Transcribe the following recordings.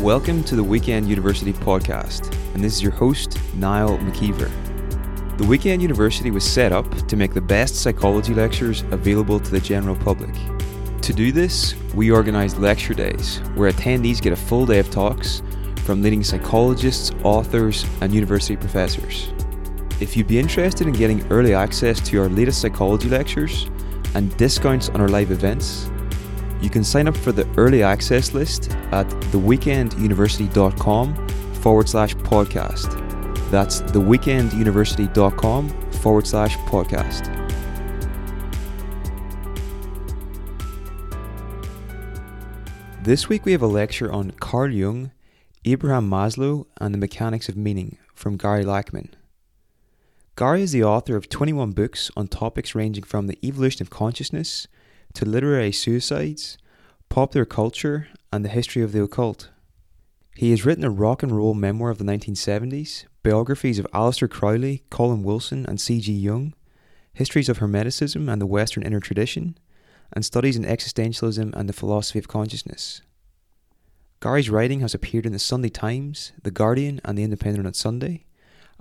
Welcome to the Weekend University podcast, and this is your host, Niall McKeever. The Weekend University was set up to make the best psychology lectures available to the general public. To do this, we organised lecture days where attendees get a full day of talks from leading psychologists, authors, and university professors. If you'd be interested in getting early access to our latest psychology lectures and discounts on our live events, you can sign up for the early access list at theweekenduniversity.com forward slash podcast. That's theweekenduniversity.com forward slash podcast. This week we have a lecture on Carl Jung, Abraham Maslow, and the Mechanics of Meaning from Gary Lachman. Gary is the author of 21 books on topics ranging from the evolution of consciousness to literary suicides, popular culture, and the history of the occult. He has written a rock and roll memoir of the 1970s, biographies of Aleister Crowley, Colin Wilson, and C.G. Jung, histories of Hermeticism and the Western inner tradition, and studies in existentialism and the philosophy of consciousness. Gary's writing has appeared in the Sunday Times, The Guardian, and The Independent on Sunday,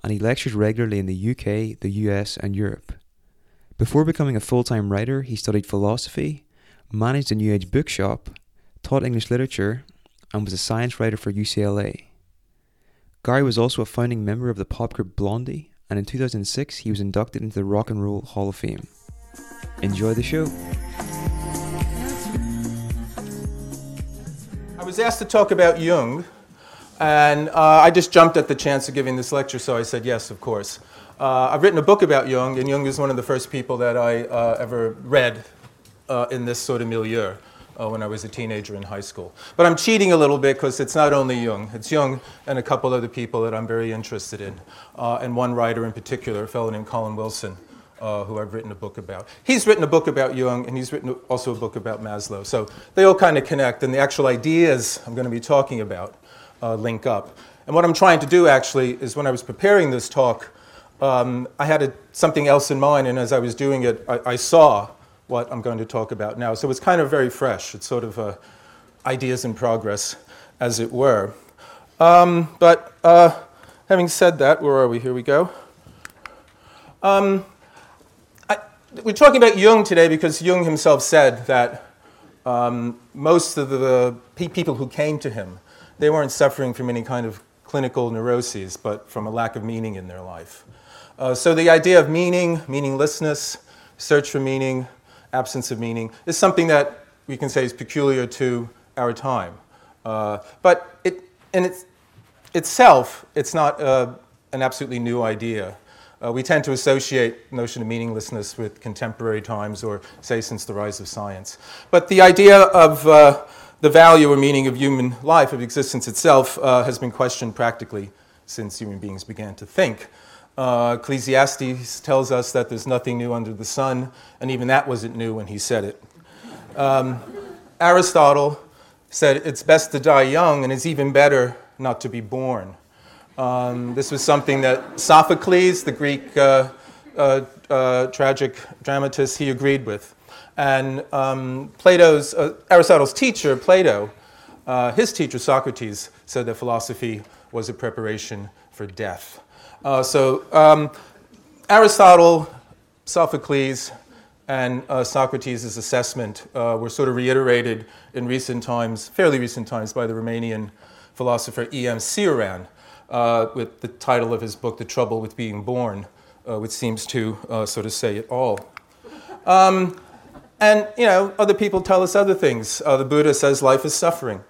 and he lectures regularly in the UK, the US, and Europe. Before becoming a full time writer, he studied philosophy, managed a New Age bookshop, taught English literature, and was a science writer for UCLA. Gary was also a founding member of the pop group Blondie, and in 2006 he was inducted into the Rock and Roll Hall of Fame. Enjoy the show. I was asked to talk about Jung, and uh, I just jumped at the chance of giving this lecture, so I said yes, of course. Uh, I've written a book about Jung, and Jung is one of the first people that I uh, ever read uh, in this sort of milieu uh, when I was a teenager in high school. But I'm cheating a little bit because it's not only Jung, it's Jung and a couple other people that I'm very interested in, uh, and one writer in particular, a fellow named Colin Wilson. who I've written a book about. He's written a book about Jung, and he's written also a book about Maslow. So they all kind of connect, and the actual ideas I'm going to be talking about uh, link up. And what I'm trying to do actually is when I was preparing this talk, um, I had a, something else in mind, and as I was doing it, I, I, saw what I'm going to talk about now. So it's kind of very fresh. It's sort of uh, ideas in progress, as it were. Um, but uh, having said that, where are we? Here we go. Um, I, we're talking about Jung today because Jung himself said that um, most of the people who came to him they weren't suffering from any kind of clinical neuroses, but from a lack of meaning in their life. Uh, so the idea of meaning, meaninglessness, search for meaning, absence of meaning, is something that we can say is peculiar to our time. Uh, but it, in its, itself, it's not uh, an absolutely new idea. Uh, we tend to associate notion of meaninglessness with contemporary times or, say, since the rise of science. But the idea of uh, the value or meaning of human life, of existence itself, uh, has been questioned practically since human beings began to think. Uh, Ecclesiastes tells us that there's nothing new under the sun, and even that wasn't new when he said it. Um, Aristotle said it's best to die young, and it's even better not to be born. Um, this was something that Sophocles, the Greek uh, uh, uh tragic dramatist, he agreed with. And um, Plato's, uh, Aristotle's teacher, Plato, uh, his teacher, Socrates, said that philosophy was a preparation for death. Uh, so um, Aristotle, Sophocles, and uh, Socrates' assessment uh, were sort of reiterated in recent times, fairly recent times, by the Romanian philosopher E.M. Cioran, uh, with the title of his book, The Trouble with Being Born, which seems to sort of say it all. Um, and, you know, other people tell us other things. Uh, the Buddha says life is suffering.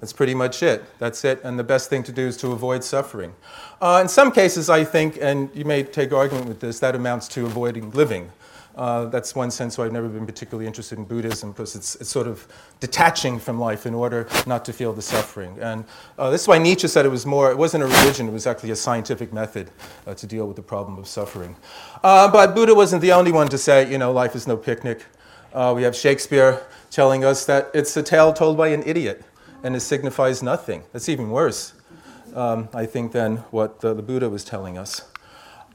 That's pretty much it. That's it. And the best thing to do is to avoid suffering. Uh, in some cases, I think, and you may take argument with this, that amounts to avoiding living. Uh, that's one sense why I've never been particularly interested in Buddhism because it's, it's, sort of detaching from life in order not to feel the suffering. And uh, this is why Nietzsche said it was more, it wasn't a religion, it was actually a scientific method uh, to deal with the problem of suffering. Uh, but Buddha wasn't the only one to say, you know, life is no picnic. Uh, we have Shakespeare telling us that it's a tale told by an idiot and it signifies nothing. That's even worse, um, I think, than what the, the, Buddha was telling us.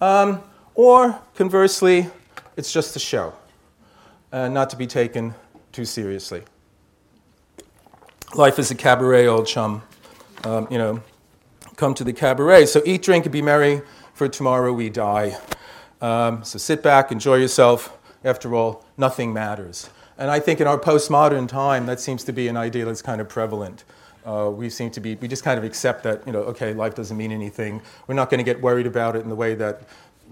Um, or conversely, it's just a show, uh, not to be taken too seriously. Life is a cabaret, old chum. um, you know, come to the cabaret. So eat, drink, and be merry, for tomorrow we die. Um, so sit back, enjoy yourself. After all, nothing matters. And I think in our postmodern time, that seems to be an idea that's kind of prevalent. Uh, we seem to be, we just kind of accept that, you know, okay, life doesn't mean anything. We're not going to get worried about it in the way that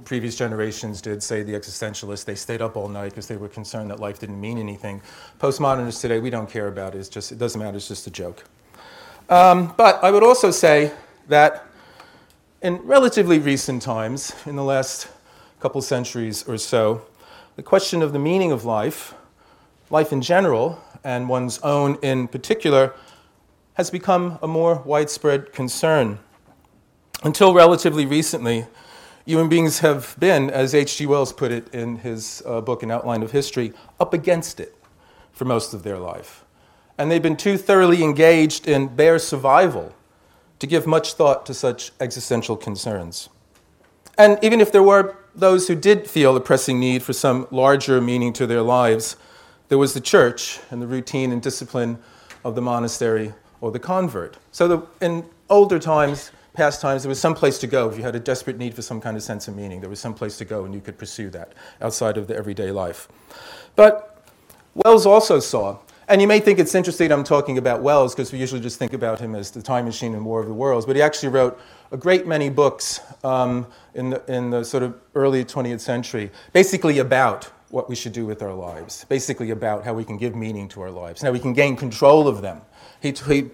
previous generations did, say the existentialists. They stayed up all night because they were concerned that life didn't mean anything. Postmodernists today, we don't care about it. It's just, it doesn't matter, it's just a joke. Um, but I would also say that in relatively recent times, in the last couple centuries or so, the question of the meaning of life, life in general, and one's own in particular, has become a more widespread concern. Until relatively recently, human beings have been, as H.G. Wells put it in his uh, book, An Outline of History, up against it for most of their life. And they've been too thoroughly engaged in bare survival to give much thought to such existential concerns. And even if there were those who did feel a pressing need for some larger meaning to their lives, there was the church and the routine and discipline of the monastery or the convert. So the, in older times, past times, there was some place to go. If you had a desperate need for some kind of sense of meaning, there was some place to go and you could pursue that outside of the everyday life. But Wells also saw, and you may think it's interesting I'm talking about Wells because we usually just think about him as the time machine and War of the Worlds, but he actually wrote a great many books um, in, the, in the sort of early 20th century, basically about what we should do with our lives, basically about how we can give meaning to our lives, how we can gain control of them. He, he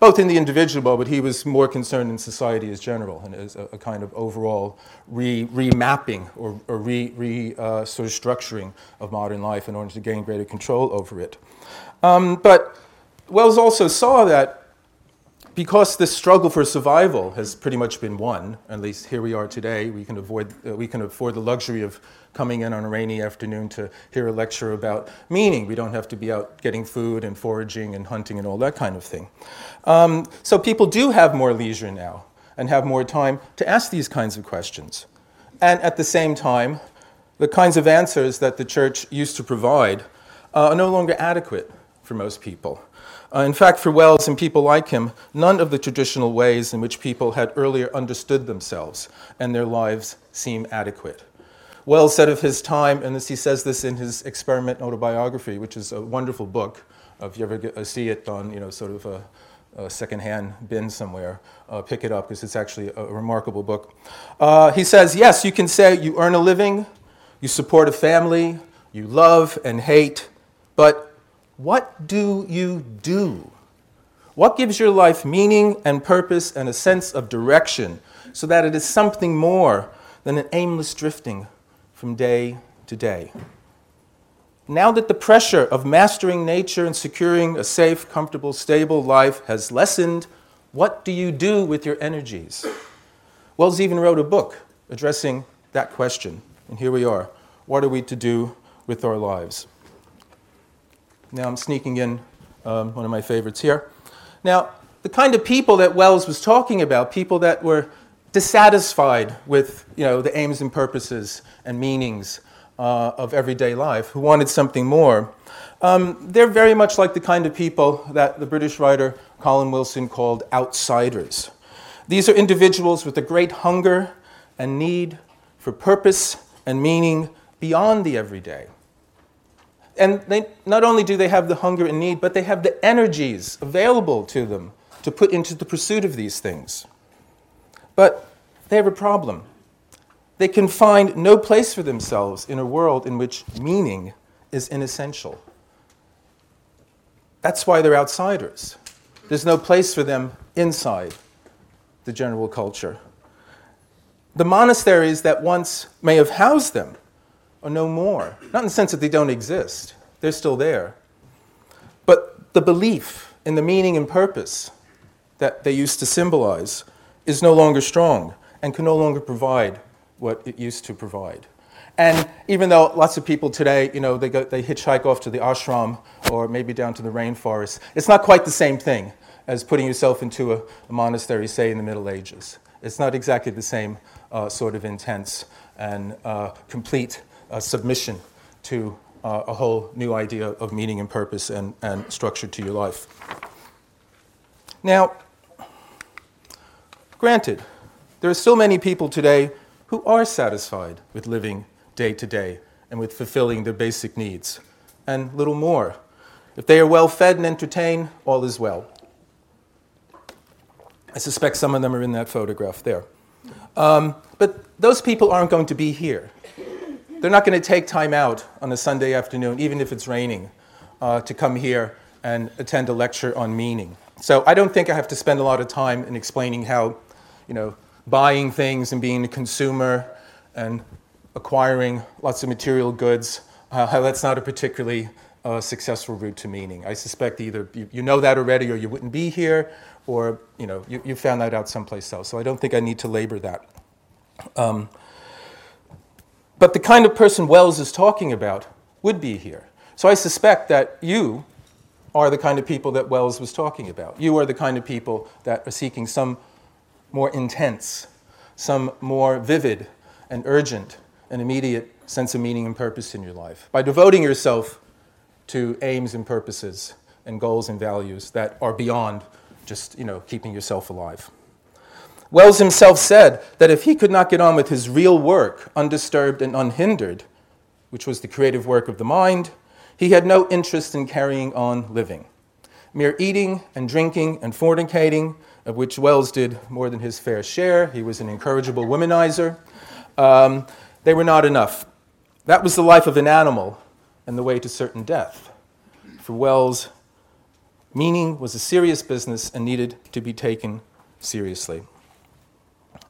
both in the individual, but he was more concerned in society as general and as a, a kind of overall re, remapping or, or re, re uh, sort of structuring of modern life in order to gain greater control over it. Um, but Wells also saw that because this struggle for survival has pretty much been won, at least here we are today, we can, avoid, uh, we can afford the luxury of coming in on a rainy afternoon to hear a lecture about meaning. We don't have to be out getting food and foraging and hunting and all that kind of thing. Um, so people do have more leisure now and have more time to ask these kinds of questions. And at the same time, the kinds of answers that the church used to provide uh, are no longer adequate for most people. Uh, in fact, for Wells and people like him, none of the traditional ways in which people had earlier understood themselves and their lives seem adequate. Wells said of his time, and this, he says this in his experiment autobiography, which is a wonderful book. Uh, if you ever get, uh, see it on, you know, sort of a, a secondhand bin somewhere, uh, pick it up because it's actually a, remarkable book. Uh, he says, yes, you can say you earn a living, you support a family, you love and hate, but what do you do? What gives your life meaning and purpose and a sense of direction so that it is something more than an aimless drifting from day to day. Now that the pressure of mastering nature and securing a safe, comfortable, stable life has lessened, what do you do with your energies? Wells even wrote a book addressing that question. And here we are. What are we to do with our lives? Now I'm sneaking in um, one of my favorites here. Now, the kind of people that Wells was talking about, people that were dissatisfied with you know, the aims and purposes and meanings uh, of everyday life, who wanted something more. Um, they're very much like the kind of people that the British writer Colin Wilson called outsiders. These are individuals with a great hunger and need for purpose and meaning beyond the everyday. And they, not only do they have the hunger and need, but they have the energies available to them to put into the pursuit of these things. But they have a problem. They can find no place for themselves in a world in which meaning is inessential. That's why they're outsiders. There's no place for them inside the general culture. The monasteries that once may have housed them are no more. Not in the sense that they don't exist, they're still there. But the belief in the meaning and purpose that they used to symbolize is no longer strong and can no longer provide what it used to provide. And even though lots of people today, you know, they, go, they hitchhike off to the ashram or maybe down to the rainforest, it's not quite the same thing as putting yourself into a, a monastery, say, in the Middle Ages. It's not exactly the same uh, sort of intense and uh, complete submission to uh, a whole new idea of meaning and purpose and, and structure to your life. Now, Granted, there are still many people today who are satisfied with living day to day and with fulfilling their basic needs, and little more. If they are well fed and entertained, all is well. I suspect some of them are in that photograph there. Um, but those people aren't going to be here. They're not going to take time out on a Sunday afternoon, even if it's raining, uh, to come here and attend a lecture on meaning. So I don't think I have to spend a lot of time in explaining how, you know, buying things and being a consumer and acquiring lots of material goods, uh, how that's not a particularly uh, successful route to meaning. I suspect either you, you, know that already or you wouldn't be here, or you, know, you, you found that out someplace else. So I don't think I need to labor that. Um, but the kind of person Wells is talking about would be here. So I suspect that you are the kind of people that Wells was talking about. You are the kind of people that are seeking some more intense, some more vivid and urgent and immediate sense of meaning and purpose in your life. By devoting yourself to aims and purposes and goals and values that are beyond just, you know, keeping yourself alive. Wells himself said that if he could not get on with his real work undisturbed and unhindered, which was the creative work of the mind, he had no interest in carrying on living. Mere eating and drinking and fornicating, of which Wells did more than his fair share, he was an incorrigible womanizer, um, they were not enough. That was the life of an animal and the way to certain death. For Wells, meaning was a serious business and needed to be taken seriously.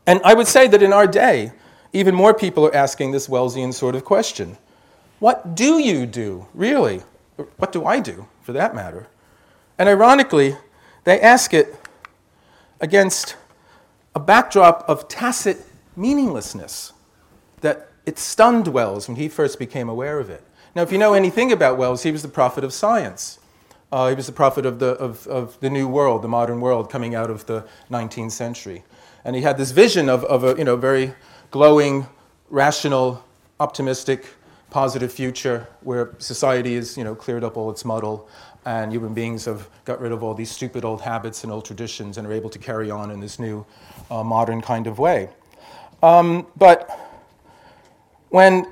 And I would say that in our day, even more people are asking this Wellesian sort of question What do you do, really? What do I do, for that matter? And ironically, they ask it against a backdrop of tacit meaninglessness that it stunned Wells when he first became aware of it. Now, if you know anything about Wells, he was the prophet of science. Uh, he was the prophet of the, of, of the new world, the modern world coming out of the 19th century. And he had this vision of, of a you know, very glowing, rational, optimistic, positive future where society has you know, cleared up all its muddle and human beings have got rid of all these stupid old habits and old traditions and are able to carry on in this new uh, modern kind of way. Um, but when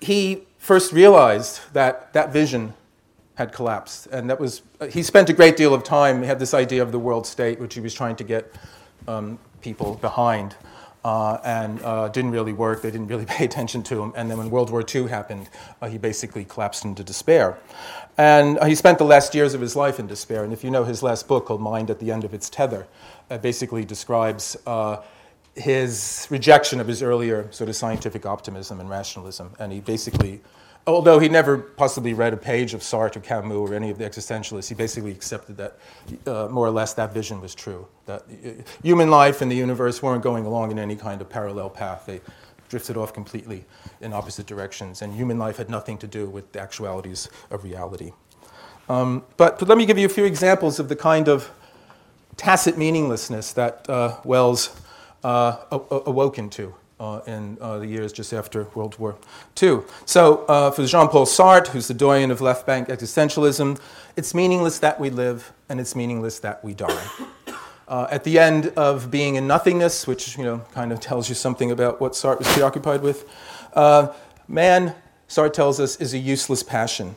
he first realized that that vision had collapsed. And that was, he spent a great deal of time, he had this idea of the world state, which he was trying to get um, people behind. Uh, and uh, didn't really work. They didn't really pay attention to him. And then when World War II happened, uh, he basically collapsed into despair. And uh, he spent the last years of his life in despair. And if you know his last book called Mind at the End of Its Tether, basically describes uh, his rejection of his earlier sort of scientific optimism and rationalism. And he basically although he never possibly read a page of Sartre or Camus or any of the existentialists, he basically accepted that uh, more or less that vision was true. That uh, human life and the universe weren't going along in any kind of parallel path. They drifted off completely in opposite directions, and human life had nothing to do with the actualities of reality. Um, but, but, let me give you a few examples of the kind of tacit meaninglessness that uh, Wells uh, awoken to uh, in uh, the years just after World War II. So, uh, for Jean Paul Sartre, who's the doyen of left bank existentialism, it's meaningless that we live and it's meaningless that we die. Uh, at the end of Being and Nothingness, which you know kind of tells you something about what Sartre was preoccupied with, uh, man, Sartre tells us, is a useless passion.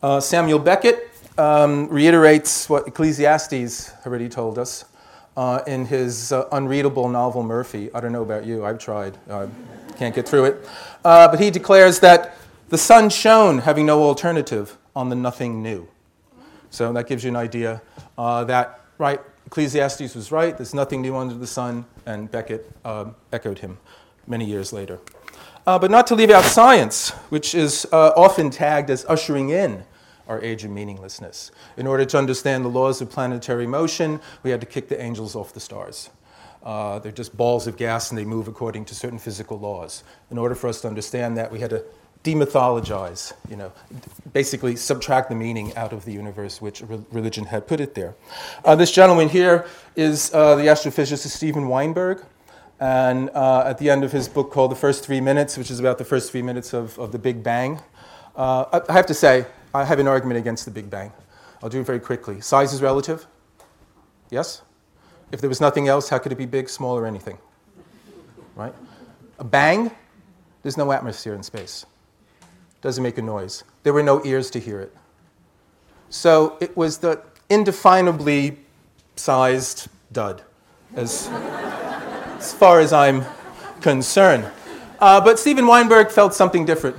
Uh, Samuel Beckett um, reiterates what Ecclesiastes already told us uh, in his uh, unreadable novel Murphy. I don't know about you, I've tried, uh, can't get through it. Uh, but he declares that the sun shone, having no alternative, on the nothing new. So that gives you an idea uh, that, right, Ecclesiastes was right, there's nothing new under the sun, and Beckett um, echoed him many years later. Uh, but not to leave out science, which is often tagged as ushering in our age of meaninglessness. In order to understand the laws of planetary motion, we had to kick the angels off the stars. Uh, they're just balls of gas and they move according to certain physical laws. In order for us to understand that, we had to demythologize, you know, basically subtract the meaning out of the universe which religion had put it there. Uh, this gentleman here is uh, the astrophysicist Steven Weinberg. And uh, at the end of his book called The First Three Minutes, which is about the first three minutes of, of the Big Bang, uh, I have to say, I have an argument against the Big Bang. I'll do it very quickly. Size is relative. Yes? If there was nothing else, how could it be big, small, or anything? Right? A bang, there's no atmosphere in space. Doesn't make a noise. There were no ears to hear it. So it was the indefinably sized dud, as, as far as I'm concerned. Uh, but Steven Weinberg felt something different.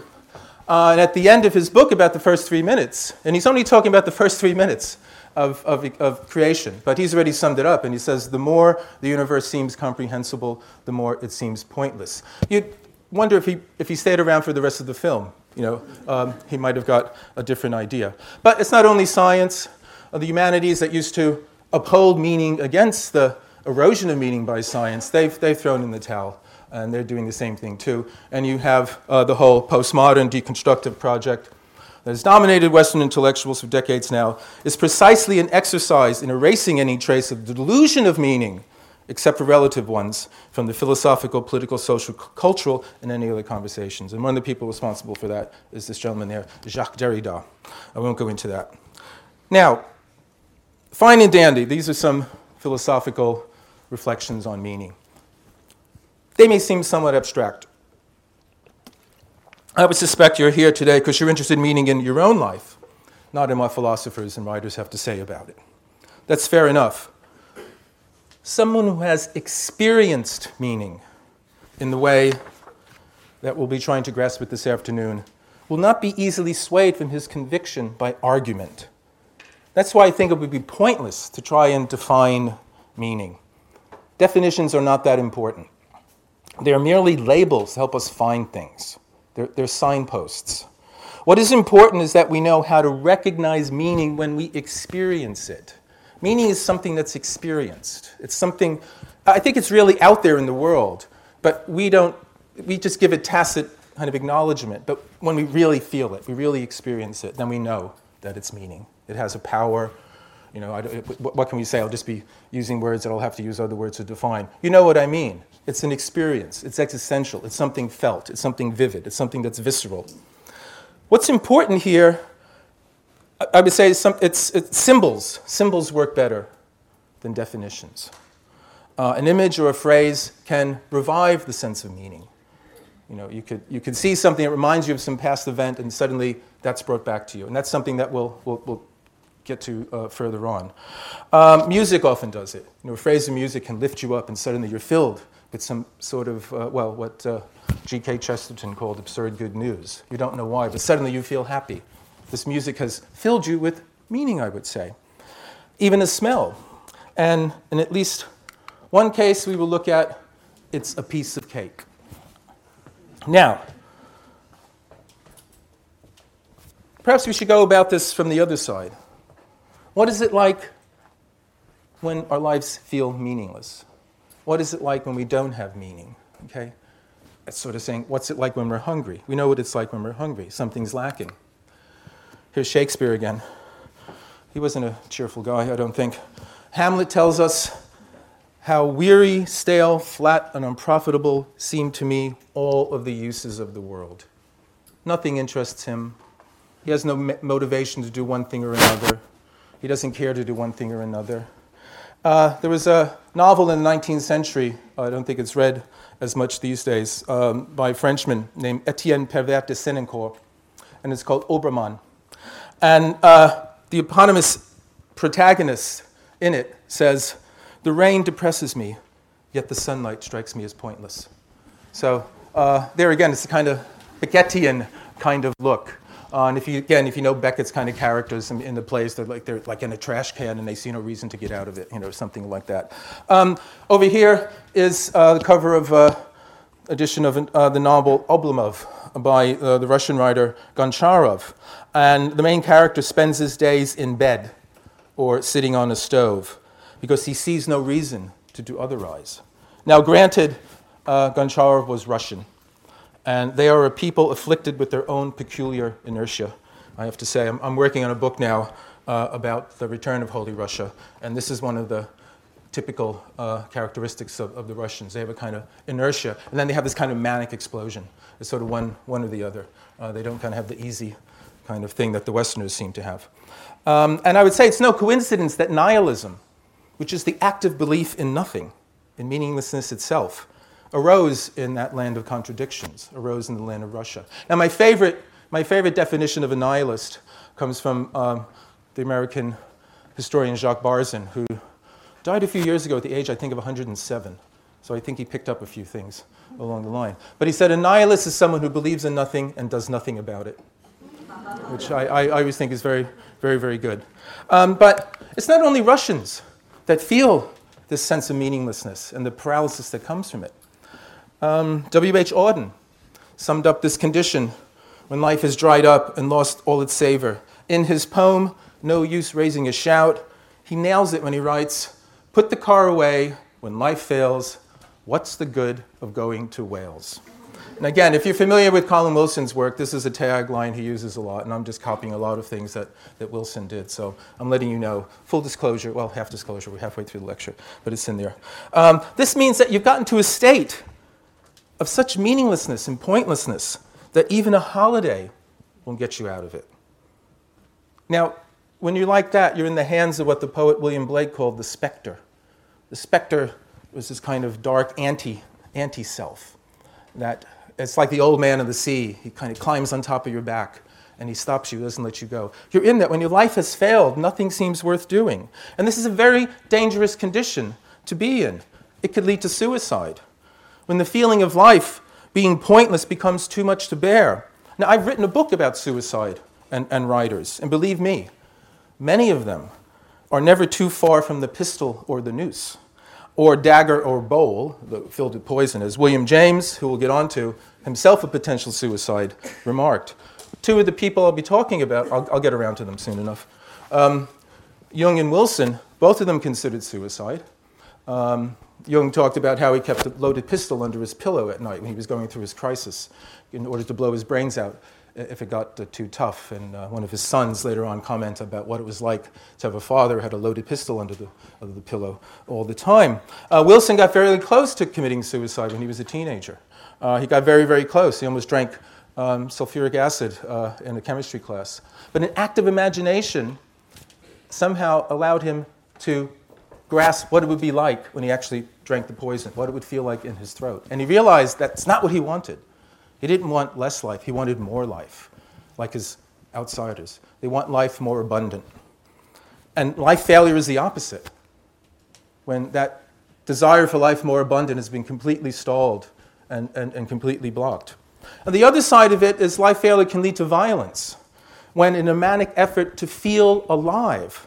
Uh, and at the end of his book about the first three minutes, and he's only talking about the first three minutes of, of, of creation, but he's already summed it up, and he says, The more the universe seems comprehensible, the more it seems pointless. You'd wonder if he, if he stayed around for the rest of the film. You know, um, he might have got a different idea. But it's not only science, uh, the humanities that used to uphold meaning against the erosion of meaning by science, they've, they've thrown in the towel and they're doing the same thing too. And you have uh, the whole postmodern deconstructive project that has dominated Western intellectuals for decades now, is precisely an exercise in erasing any trace of the delusion of meaning, except for relative ones, from the philosophical, political, social, cultural, and any other conversations. And one of the people responsible for that is this gentleman there, Jacques Derrida. I won't go into that. Now, fine and dandy, these are some philosophical reflections on meaning. They may seem somewhat abstract. I would suspect you're here today because you're interested in meaning in your own life, not in what philosophers and writers have to say about it. That's fair enough. Someone who has experienced meaning in the way that we'll be trying to grasp it this afternoon will not be easily swayed from his conviction by argument. That's why I think it would be pointless to try and define meaning. Definitions are not that important. They are merely labels to help us find things, they're, they're signposts. What is important is that we know how to recognize meaning when we experience it. Meaning is something that's experienced. It's something, I think it's really out there in the world, but we don't, we just give it tacit kind of acknowledgement. But when we really feel it, we really experience it, then we know that it's meaning. It has a power. You know, what can we say? I'll just be using words that I'll have to use other words to define. You know what I mean. It's an experience, it's existential, it's something felt, it's something vivid, it's something that's visceral. What's important here, I would say, some, it's, it's, symbols. Symbols work better than definitions. Uh, an image or a phrase can revive the sense of meaning. You know, you could, you could see something that reminds you of some past event, and suddenly that's brought back to you. And that's something that we'll, we'll, we'll get to uh, further on. Um, music often does it. You know, a phrase of music can lift you up, and suddenly you're filled with some sort of, uh, well, what uh, G.K. Chesterton called absurd good news. You don't know why, but suddenly you feel happy. This music has filled you with meaning, I would say. Even a smell. And in at least one case we will look at, it's a piece of cake. Now, perhaps we should go about this from the other side. What is it like when our lives feel meaningless? What is it like when we don't have meaning? Okay? It's sort of saying, what's it like when we're hungry? We know what it's like when we're hungry. Something's lacking. Here's Shakespeare again. He wasn't a cheerful guy, I don't think. Hamlet tells us how weary, stale, flat, and unprofitable seem to me all of the uses of the world. Nothing interests him. He has no motivation to do one thing or another. He doesn't care to do one thing or another. Uh, there was a novel in the 19th century, I don't think it's read as much these days, um, by a Frenchman named Etienne Pivert de Senancour, and it's called Obermann. And uh, the eponymous protagonist in it says, The rain depresses me, yet the sunlight strikes me as pointless. So uh, there again, it's a kind of Beckettian kind of look. Uh, and if you, again, if you know Beckett's kind of characters in, in, the plays, they're like, they're like in a trash can and they see no reason to get out of it, you know, something like that. Um, over here is uh, the cover of uh, edition of uh, the novel Oblomov by uh, the Russian writer Goncharov. And the main character spends his days in bed or sitting on a stove because he sees no reason to do otherwise. Now, granted, uh, Goncharov was Russian. And they are a people afflicted with their own peculiar inertia. I have to say, I'm, I'm working on a book now uh, about the return of Holy Russia, and this is one of the typical uh, characteristics of, of, the Russians. They have a kind of inertia, and then they have this kind of manic explosion. It's sort of one, one or the other. Uh, they don't kind of have the easy kind of thing that the Westerners seem to have. Um, and I would say it's no coincidence that nihilism which is the active belief in nothing, in meaninglessness itself, arose in that land of contradictions, arose in the land of Russia. Now, my favorite, my favorite definition of a nihilist comes from um, the American historian Jacques Barzun, who died a few years ago at the age, I think, of 107. So I think he picked up a few things along the line. But he said a nihilist is someone who believes in nothing and does nothing about it, which I, I, I always think is very, very, very good. Um, but it's not only Russians that feel this sense of meaninglessness and the paralysis that comes from it. Um, W.H. Auden summed up this condition when life has dried up and lost all its savor. In his poem, No Use Raising a Shout, he nails it when he writes, Put the car away when life fails. What's the good of going to Wales? And again, if you're familiar with Colin Wilson's work, this is a tagline he uses a lot, and I'm just copying a lot of things that, that Wilson did. So I'm letting you know. Full disclosure, well, half disclosure, we're halfway through the lecture, but it's in there. Um, this means that you've gotten to a state of such meaninglessness and pointlessness that even a holiday won't get you out of it. Now, when you're like that, you're in the hands of what the poet William Blake called the specter. The specter was this kind of dark anti anti self that it's like the old man of the sea. He kind of climbs on top of your back and he stops you, doesn't let you go. You're in that when your life has failed, nothing seems worth doing. And this is a very dangerous condition to be in. It could lead to suicide when the feeling of life being pointless becomes too much to bear. Now, I've written a book about suicide and, and writers, and believe me, many of them are never too far from the pistol or the noose, or dagger or bowl filled with poison, as William James, who we'll get on to, himself a potential suicide, remarked. Two of the people I'll be talking about, I'll, I'll get around to them soon enough. Um, Jung and Wilson, both of them considered suicide. Um, Jung talked about how he kept a loaded pistol under his pillow at night when he was going through his crisis in order to blow his brains out if it got uh, too tough. And uh, one of his sons later on commented about what it was like to have a father who had a loaded pistol under the, under the pillow all the time. Uh, Wilson got fairly close to committing suicide when he was a teenager. Uh, he got very, very close. He almost drank um, sulfuric acid uh, in a chemistry class. But an active imagination somehow allowed him to grasp what it would be like when he actually drank the poison, what it would feel like in his throat. And he realized that's not what he wanted. He didn't want less life, he wanted more life, like his outsiders. They want life more abundant. And life failure is the opposite. When that desire for life more abundant has been completely stalled and, and, and completely blocked. And the other side of it is life failure can lead to violence. When, in a manic effort to feel alive,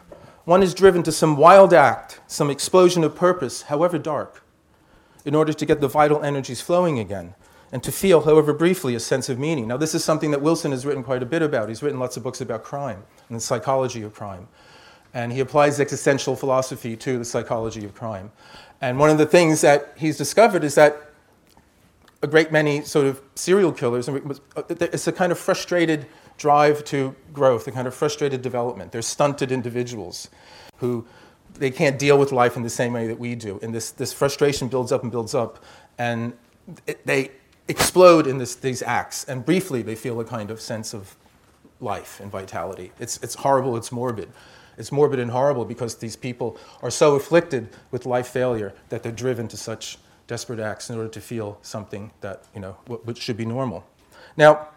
one is driven to some wild act, some explosion of purpose, however dark, in order to get the vital energies flowing again and to feel, however briefly, a sense of meaning. Now, this is something that Wilson has written quite a bit about. He's written lots of books about crime and the psychology of crime. And he applies existential philosophy to the psychology of crime. And one of the things that he's discovered is that a great many sort of serial killers, uh, it's a kind of frustrated drive to growth, a kind of frustrated development. They're stunted individuals who they can't deal with life in the same way that we do. And this, this frustration builds up and builds up, and it, they explode in this, these acts. And briefly, they feel a kind of sense of life and vitality. It's, it's horrible, it's morbid. It's morbid and horrible because these people are so afflicted with life failure that they're driven to such desperate acts in order to feel something that, you know, what should be normal. Now,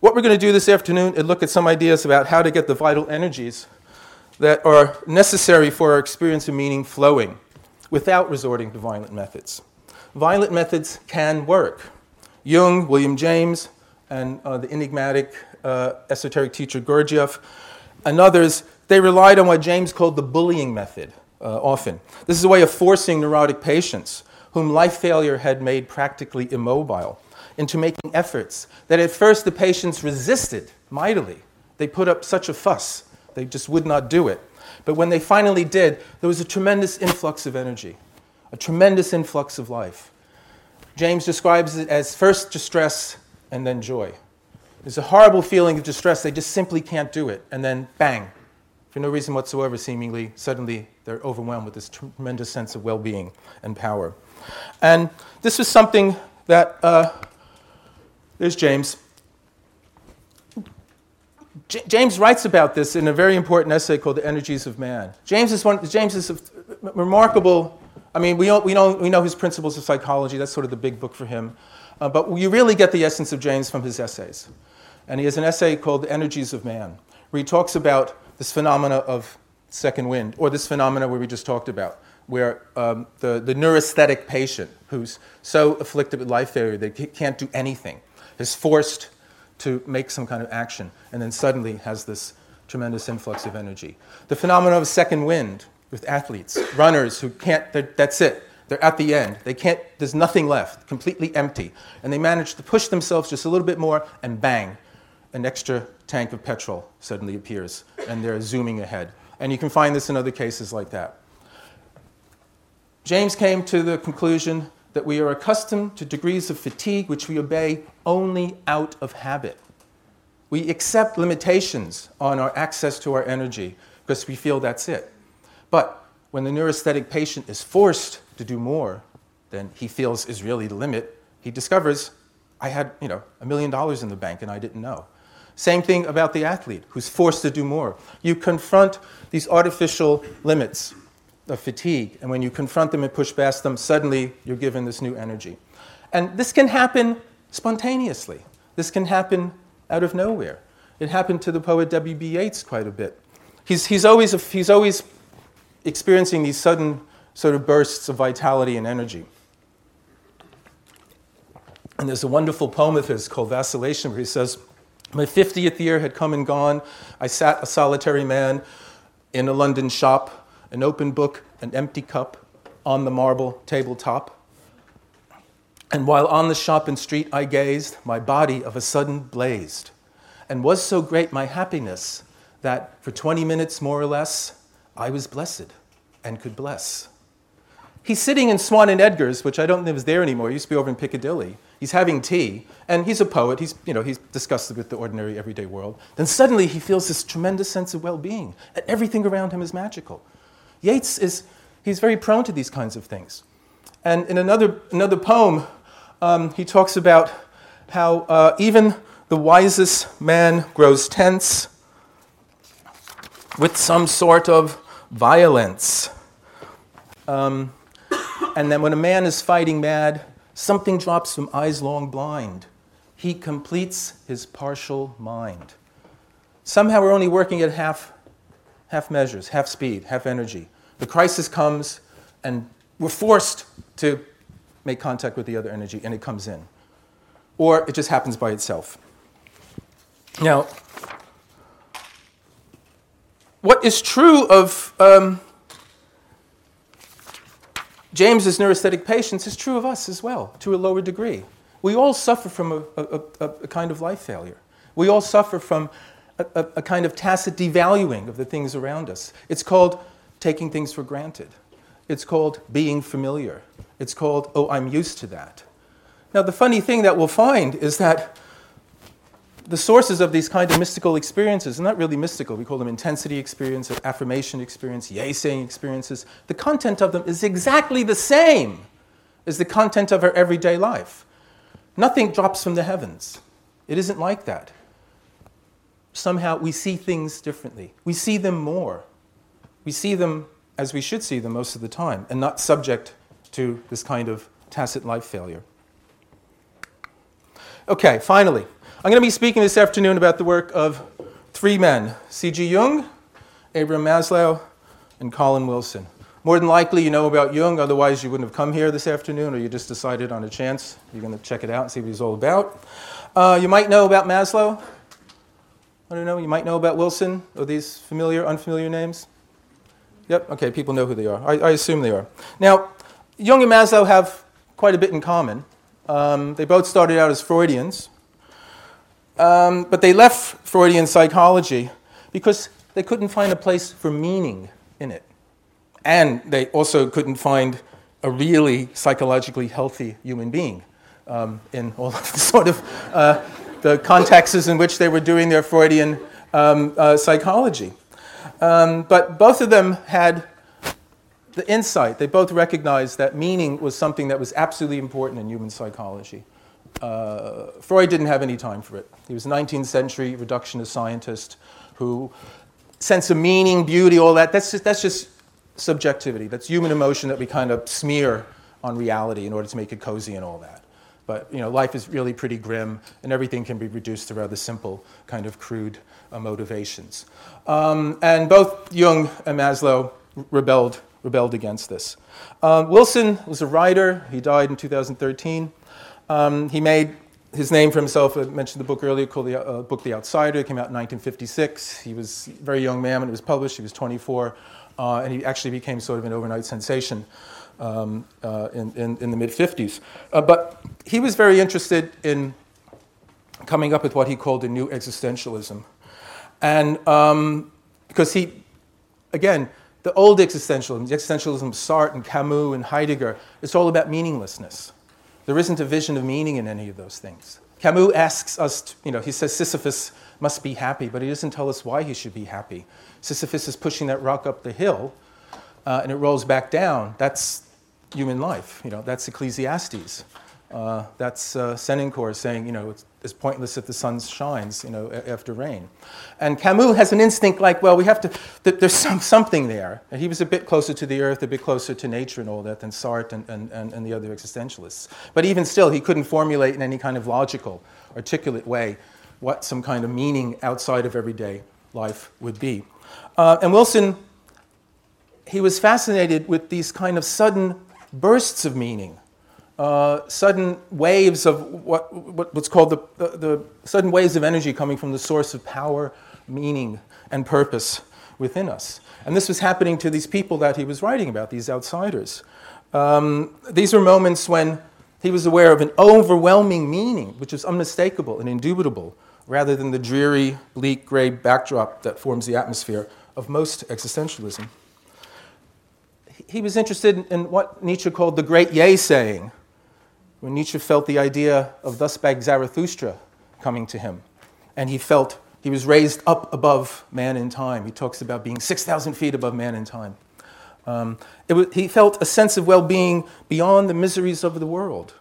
what we're going to do this afternoon is look at some ideas about how to get the vital energies that are necessary for our experience of meaning flowing without resorting to violent methods. Violent methods can work. Jung, William James, and uh, the enigmatic uh, esoteric teacher Gurdjieff, and others, they relied on what James called the bullying method uh, often. This is a way of forcing neurotic patients whom life failure had made practically immobile into making efforts that at first the patients resisted mightily. They put up such a fuss, they just would not do it. But when they finally did, there was a tremendous influx of energy, a tremendous influx of life. James describes it as first distress and then joy. There's a horrible feeling of distress, they just simply can't do it. And then, bang, for no reason whatsoever, seemingly, suddenly they're overwhelmed with this tremendous sense of well being and power. And this was something that uh, there's James. J- James writes about this in a very important essay called The Energies of Man. James is, one, James is remarkable, I mean, we, know, we, know, we know his principles of psychology, that's sort of the big book for him. Uh, but you really get the essence of James from his essays. And he has an essay called The Energies of Man, where he talks about this phenomena of second wind, or this phenomena where we just talked about, where um, the, the neurasthenic patient who's so afflicted with life failure he can't do anything is forced to make some kind of action and then suddenly has this tremendous influx of energy. The phenomenon of second wind with athletes, runners who can't, that's it. They're at the end. They can't, there's nothing left, completely empty. And they manage to push themselves just a little bit more, and bang, an extra tank of petrol suddenly appears, and they're zooming ahead. And you can find this in other cases like that. James came to the conclusion that we are accustomed to degrees of fatigue which we obey only out of habit. We accept limitations on our access to our energy because we feel that's it. But when the neurasthenic patient is forced to do more than he feels is really the limit, he discovers, I had, you know, a million dollars in the bank and I didn't know. Same thing about the athlete who's forced to do more. You confront these artificial limits of fatigue. And when you confront them and push past them, suddenly you're given this new energy. And this can happen spontaneously. This can happen out of nowhere. It happened to the poet W.B. Yeats quite a bit. He's, he's, always, he's always experiencing these sudden sort of bursts of vitality and energy. And there's a wonderful poem of his called Vacillation where he says, My 50th year had come and gone. I sat a solitary man in a London shop an open book, an empty cup on the marble tabletop. And while on the shop and street I gazed, my body of a sudden blazed. And was so great my happiness that for 20 minutes more or less, I was blessed and could bless. He's sitting in Swan and Edgar's, which I don't think is there anymore. It used to be over in Piccadilly. He's having tea, and he's a poet. He's, you know, he's disgusted with the ordinary everyday world. Then suddenly he feels this tremendous sense of well being, and everything around him is magical. Yeats is he's very prone to these kinds of things. And in another, another poem, um, he talks about how uh, even the wisest man grows tense with some sort of violence. Um, and then when a man is fighting mad, something drops from eyes long blind. He completes his partial mind. Somehow we're only working at half half measures, half speed, half energy. The crisis comes, and we're forced to make contact with the other energy, and it comes in. Or it just happens by itself. Now, what is true of um, James's neurasthenic patients is true of us as well, to a lower degree. We all suffer from a, a, a, a kind of life failure. We all suffer from a, a, kind of tacit devaluing of the things around us. It's called taking things for granted. It's called being familiar. It's called, oh, I'm used to that. Now, the funny thing that we'll find is that the sources of these kind of mystical experiences are not really mystical. We call them intensity experience, affirmation experience, yay saying experiences. The content of them is exactly the same as the content of our everyday life. Nothing drops from the heavens. It isn't like that somehow we see things differently. We see them more. We see them as we should see them most of the time and not subject to this kind of tacit life failure. Okay, finally, I'm going to be speaking this afternoon about the work of three men C.G. Jung, Abraham Maslow, and Colin Wilson. More than likely, you know about Jung, otherwise, you wouldn't have come here this afternoon, or you just decided on a chance you're going to check it out and see what he's all about. Uh, you might know about Maslow. I don't know, you might know about Wilson. Are these familiar, unfamiliar names? Yep, okay, people know who they are. I, I assume they are. Now, Jung and Maslow have quite a bit in common. Um, they both started out as Freudians, um, but they left Freudian psychology because they couldn't find a place for meaning in it. And they also couldn't find a really psychologically healthy human being um, in all of the sort of uh, the contexts in which they were doing their Freudian um, uh, psychology. Um, but both of them had the insight, they both recognized that meaning was something that was absolutely important in human psychology. uh, Freud didn't have any time for it. He was a 19th century reductionist scientist who sense of meaning, beauty, all that, that's just, that's just subjectivity. That's human emotion that we kind of smear on reality in order to make it cozy and all that. But you know, life is really pretty grim, and everything can be reduced to rather simple, kind of crude uh, motivations. Um, and both Jung and Maslow rebelled, rebelled against this. Um, Wilson was a writer. He died in 2013. Um, he made his name for himself. I mentioned the book earlier called the uh, book The Outsider. It came out in 1956. He was a very young man when it was published. He was 24, uh, and he actually became sort of an overnight sensation um, uh, in, in, in, the mid 50s. Uh, but he was very interested in coming up with what he called a new existentialism. And um, because he, again, the old existentialism, the existentialism of Sartre and Camus and Heidegger, it's all about meaninglessness. There isn't a vision of meaning in any of those things. Camus asks us, to, you know, he says Sisyphus must be happy, but he doesn't tell us why he should be happy. Sisyphus is pushing that rock up the hill, uh, and it rolls back down. That's human life. You know, that's Ecclesiastes. Uh, that's uh, Senancour saying, you know, it's, it's, pointless if the sun shines, you know, after rain. And Camus has an instinct like, well, we have to, th- there's some, something there. And he was a bit closer to the earth, a bit closer to nature and all that than Sartre and, and, and, and the other existentialists. But even still, he couldn't formulate in any kind of logical, articulate way what some kind of meaning outside of everyday life would be. Uh, and Wilson, he was fascinated with these kind of sudden bursts of meaning, uh, sudden waves of what, what, what's called the, the, the sudden waves of energy coming from the source of power, meaning, and purpose within us. And this was happening to these people that he was writing about, these outsiders. Um, these were moments when he was aware of an overwhelming meaning, which is unmistakable and indubitable, rather than the dreary, bleak, gray backdrop that forms the atmosphere of most existentialism he was interested in what Nietzsche called the great yea saying, when Nietzsche felt the idea of thus spake Zarathustra coming to him. And he felt he was raised up above man in time. He talks about being 6,000 feet above man in time. Um, was, he felt a sense of well being beyond the miseries of the world,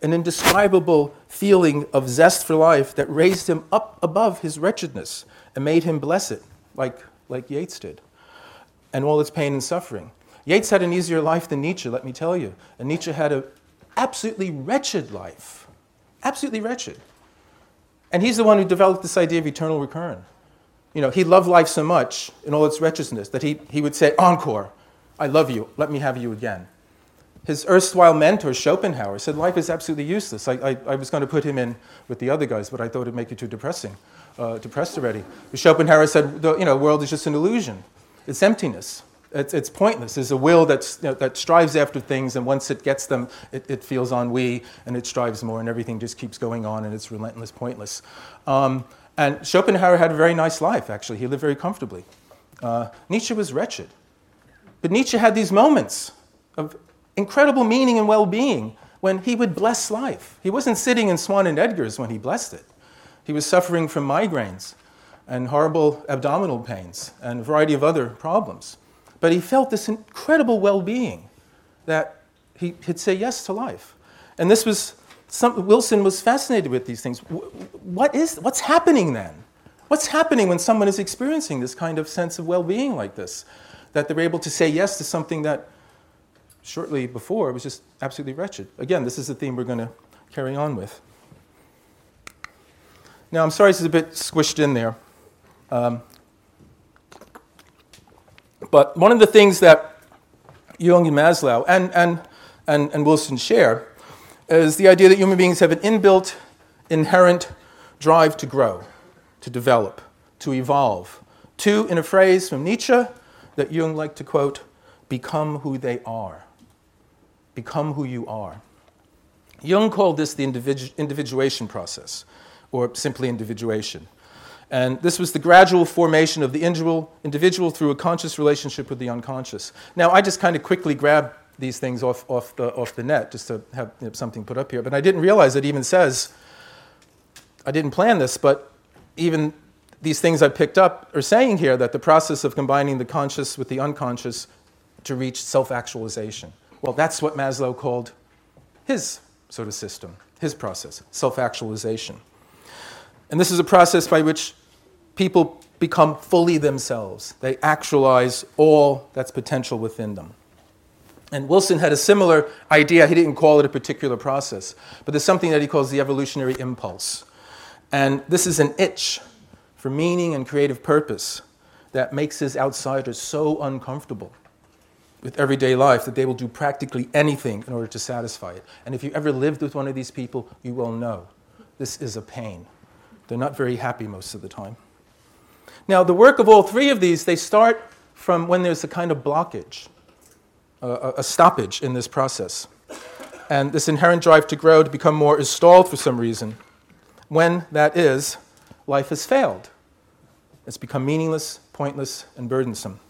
an indescribable feeling of zest for life that raised him up above his wretchedness and made him bless it, like, like Yeats did, and all its pain and suffering. Yeats had an easier life than Nietzsche, let me tell you. And Nietzsche had an absolutely wretched life. Absolutely wretched. And he's the one who developed this idea of eternal recurrence. You know, he loved life so much in all its wretchedness that he, he would say, Encore, I love you, let me have you again. His erstwhile mentor, Schopenhauer, said life is absolutely useless. I, I, I was going to put him in with the other guys, but I thought it'd make it too depressing, uh, depressed already. Schopenhauer said, the you know, world is just an illusion. It's emptiness. It's, it's pointless. There's a will that's, you know, that strives after things, and once it gets them, it, it, feels ennui and it strives more, and everything just keeps going on, and it's relentless, pointless. Um, and Schopenhauer had a very nice life, actually. He lived very comfortably. Uh, Nietzsche was wretched. But Nietzsche had these moments of incredible meaning and well being when he would bless life. He wasn't sitting in Swan and Edgar's when he blessed it, he was suffering from migraines and horrible abdominal pains and a variety of other problems. But he felt this incredible well being that he, he'd say yes to life. And this was Wilson was fascinated with these things. What is, what's happening then? What's happening when someone is experiencing this kind of sense of well being like this? That they're able to say yes to something that shortly before was just absolutely wretched. Again, this is the theme we're going to carry on with. Now, I'm sorry this is a bit squished in there. Um, but one of the things that Jung and Maslow and, and, and, and Wilson share is the idea that human beings have an inbuilt, inherent drive to grow, to develop, to evolve, to, in a phrase from Nietzsche that Jung liked to quote, become who they are. Become who you are. Jung called this the individu- individuation process, or simply individuation. And this was the gradual formation of the individual through a conscious relationship with the unconscious. Now, I just kind of quickly grabbed these things off, off, the, off the net just to have you know, something put up here, but I didn't realize it even says, I didn't plan this, but even these things I picked up are saying here that the process of combining the conscious with the unconscious to reach self actualization. Well, that's what Maslow called his sort of system. his process, self actualization. And this is a process by which people become fully themselves. They actualize all that's potential within them. And Wilson had a similar idea. He didn't call it a particular process, but there's something that he calls the evolutionary impulse. And this is an itch for meaning and creative purpose that makes his outsiders so uncomfortable with everyday life that they will do practically anything in order to satisfy it. And if you ever lived with one of these people, you will know this is a pain. They're not very happy most of the time. Now, the work of all three of these, they start from when there's a kind of blockage, a, a stoppage in this process. And this inherent drive to grow, to become more, is stalled for some reason. When that is, life has failed. It's become meaningless, pointless, and burdensome.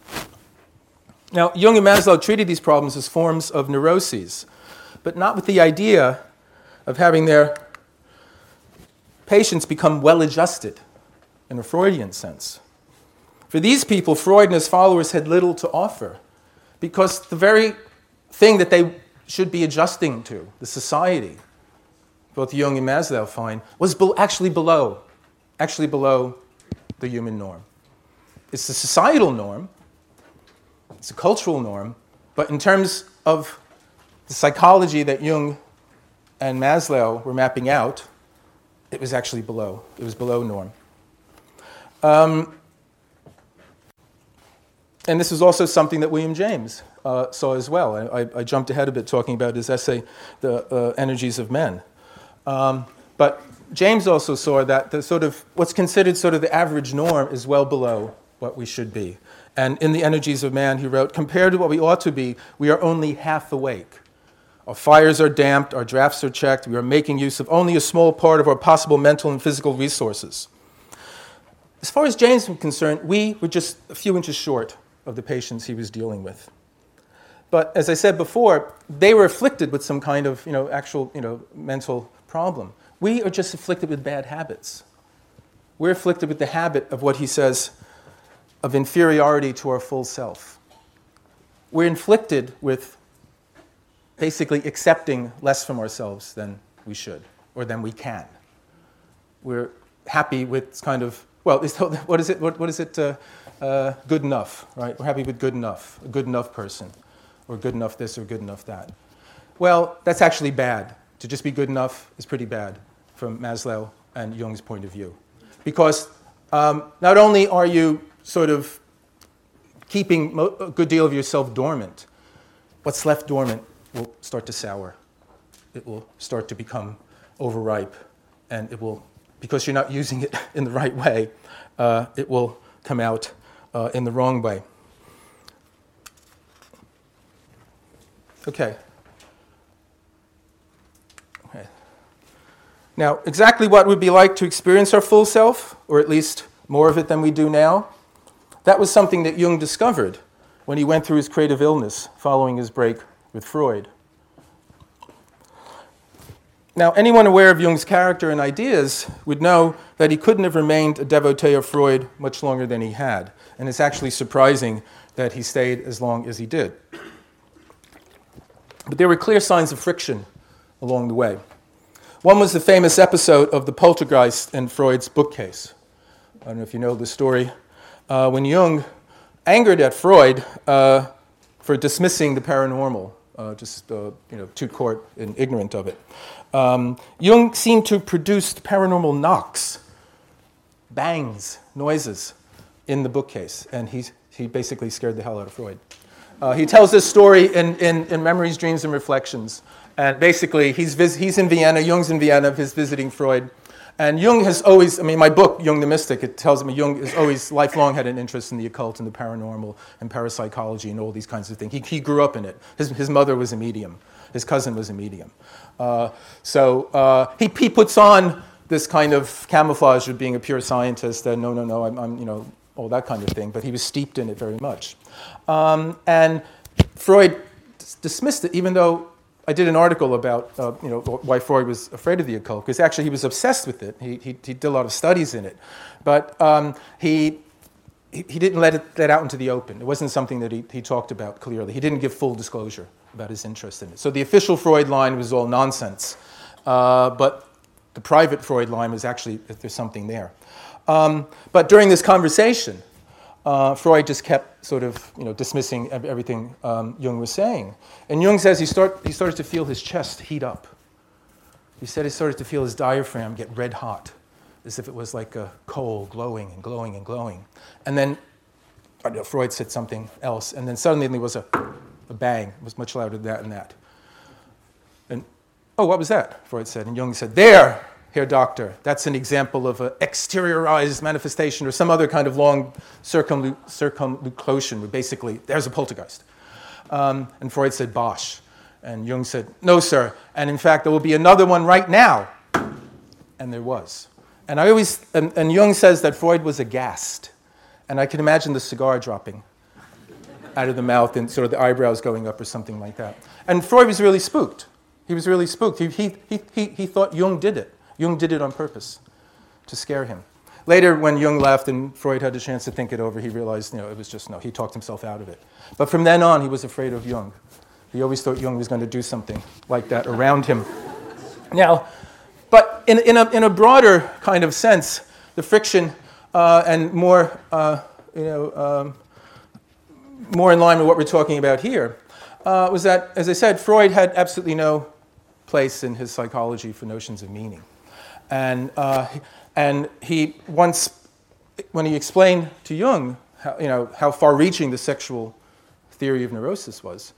Now, Jung and Maslow treated these problems as forms of neuroses, but not with the idea of having their patients become well adjusted in a Freudian sense. For these people, Freud and his followers had little to offer because the very thing that they should be adjusting to, the society, both Jung and Maslow find, was actually below, actually below the human norm. It's the societal norm, it's a cultural norm, but in terms of the psychology that Jung and Maslow were mapping out, it was actually below. It was below norm. Um, and this is also something that William James uh, saw as well. I, I, jumped ahead a bit talking about his essay, The uh, Energies of Men. Um, but James also saw that the sort of what's considered sort of the average norm is well below what we should be. And in The Energies of Man, he wrote, compared to what we ought to be, we are only half awake. Our fires are damped, our drafts are checked, we are making use of only a small part of our possible mental and physical resources. As far as James was concerned, we were just a few inches short of the patients he was dealing with. But as I said before, they were afflicted with some kind of you know, actual you know, mental problem. We are just afflicted with bad habits. We're afflicted with the habit of what he says of inferiority to our full self. We're inflicted with basically accepting less from ourselves than we should or than we can. We're happy with kind of, well, what is it, what, what is it, uh, uh, good enough, right? We're happy with good enough, a good enough person, or good enough this or good enough that. Well, that's actually bad. To just be good enough is pretty bad from Maslow and Jung's point of view. Because um, not only are you sort of keeping a good deal of yourself dormant, what's left dormant will start to sour. It will start to become overripe, and it will, because you're not using it in the right way, uh, it will come out uh, in the wrong way. Okay. okay. Now, exactly what would be like to experience our full self, or at least more of it than we do now, that was something that Jung discovered when he went through his creative illness following his break with Freud. Now, anyone aware of Jung's character and ideas would know that he couldn't have remained a devotee of Freud much longer than he had. And it's actually surprising that he stayed as long as he did. But there were clear signs of friction along the way. One was the famous episode of the poltergeist in Freud's bookcase. I don't know if you know the story uh, when Jung, angered at Freud uh, for dismissing the paranormal, uh, just uh, you know, too court and ignorant of it, um, Jung seemed to produce paranormal knocks, bangs, noises in the bookcase, and he, he basically scared the hell out of Freud. Uh, he tells this story in, in, in Memories, Dreams, and Reflections. And basically, he's, vis- he's in Vienna, Jung's in Vienna, he's visiting Freud. And Jung has always, I mean, my book, Jung the Mystic, it tells me Jung has always, lifelong had an interest in the occult and the paranormal and parapsychology and all these kinds of things. He, he grew up in it. His, his mother was a medium, his cousin was a medium. Uh, so uh, he, he puts on this kind of camouflage of being a pure scientist and no, no, no, I'm, I'm, you know, all that kind of thing, but he was steeped in it very much. Um, and Freud dismissed it, even though I did an article about uh, you know, why Freud was afraid of the occult, because actually he was obsessed with it. He, he, he did a lot of studies in it. But um, he, he, he, didn't let it let out into the open. It wasn't something that he, he talked about clearly. He didn't give full disclosure about his interest in it. So the official Freud line was all nonsense. Uh, but the private Freud line was actually there's something there. Um, but during this conversation, uh, Freud just kept sort of you know, dismissing everything um, Jung was saying. And Jung says he, start, he started to feel his chest heat up. He said he started to feel his diaphragm get red hot, as if it was like a coal glowing and glowing and glowing. And then know, Freud said something else, and then suddenly there was a, a bang. Was much louder than that and that. And, oh, what was that? Freud said. And Jung said, There, Herr Doctor, that's an example of an exteriorized manifestation or some other kind of long circumlu- circumlocution, basically there's a poltergeist. Um, and Freud said, Bosh. And Jung said, No, sir. And in fact, there will be another one right now. And there was. And I always, and, and Jung says that Freud was aghast. And I can imagine the cigar dropping out of the mouth and sort of the eyebrows going up or something like that. And Freud was really spooked. He was really spooked. He, he, he, he thought Jung did it. Jung did it on purpose to scare him. Later, when Jung left and Freud had a chance to think it over, he realized, you know, it was just no, he talked himself out of it. But from then on, he was afraid of Jung. He always thought Jung was going to do something like that around him. Now, but in, in, a, in a broader kind of sense, the friction uh, and more, uh, you know, um, more in line with what we're talking about here, uh, was that, as I said, Freud had absolutely no place in his psychology for notions of meaning. And, uh, and he once, when he explained to Jung how, you know, how far reaching the sexual theory of neurosis was,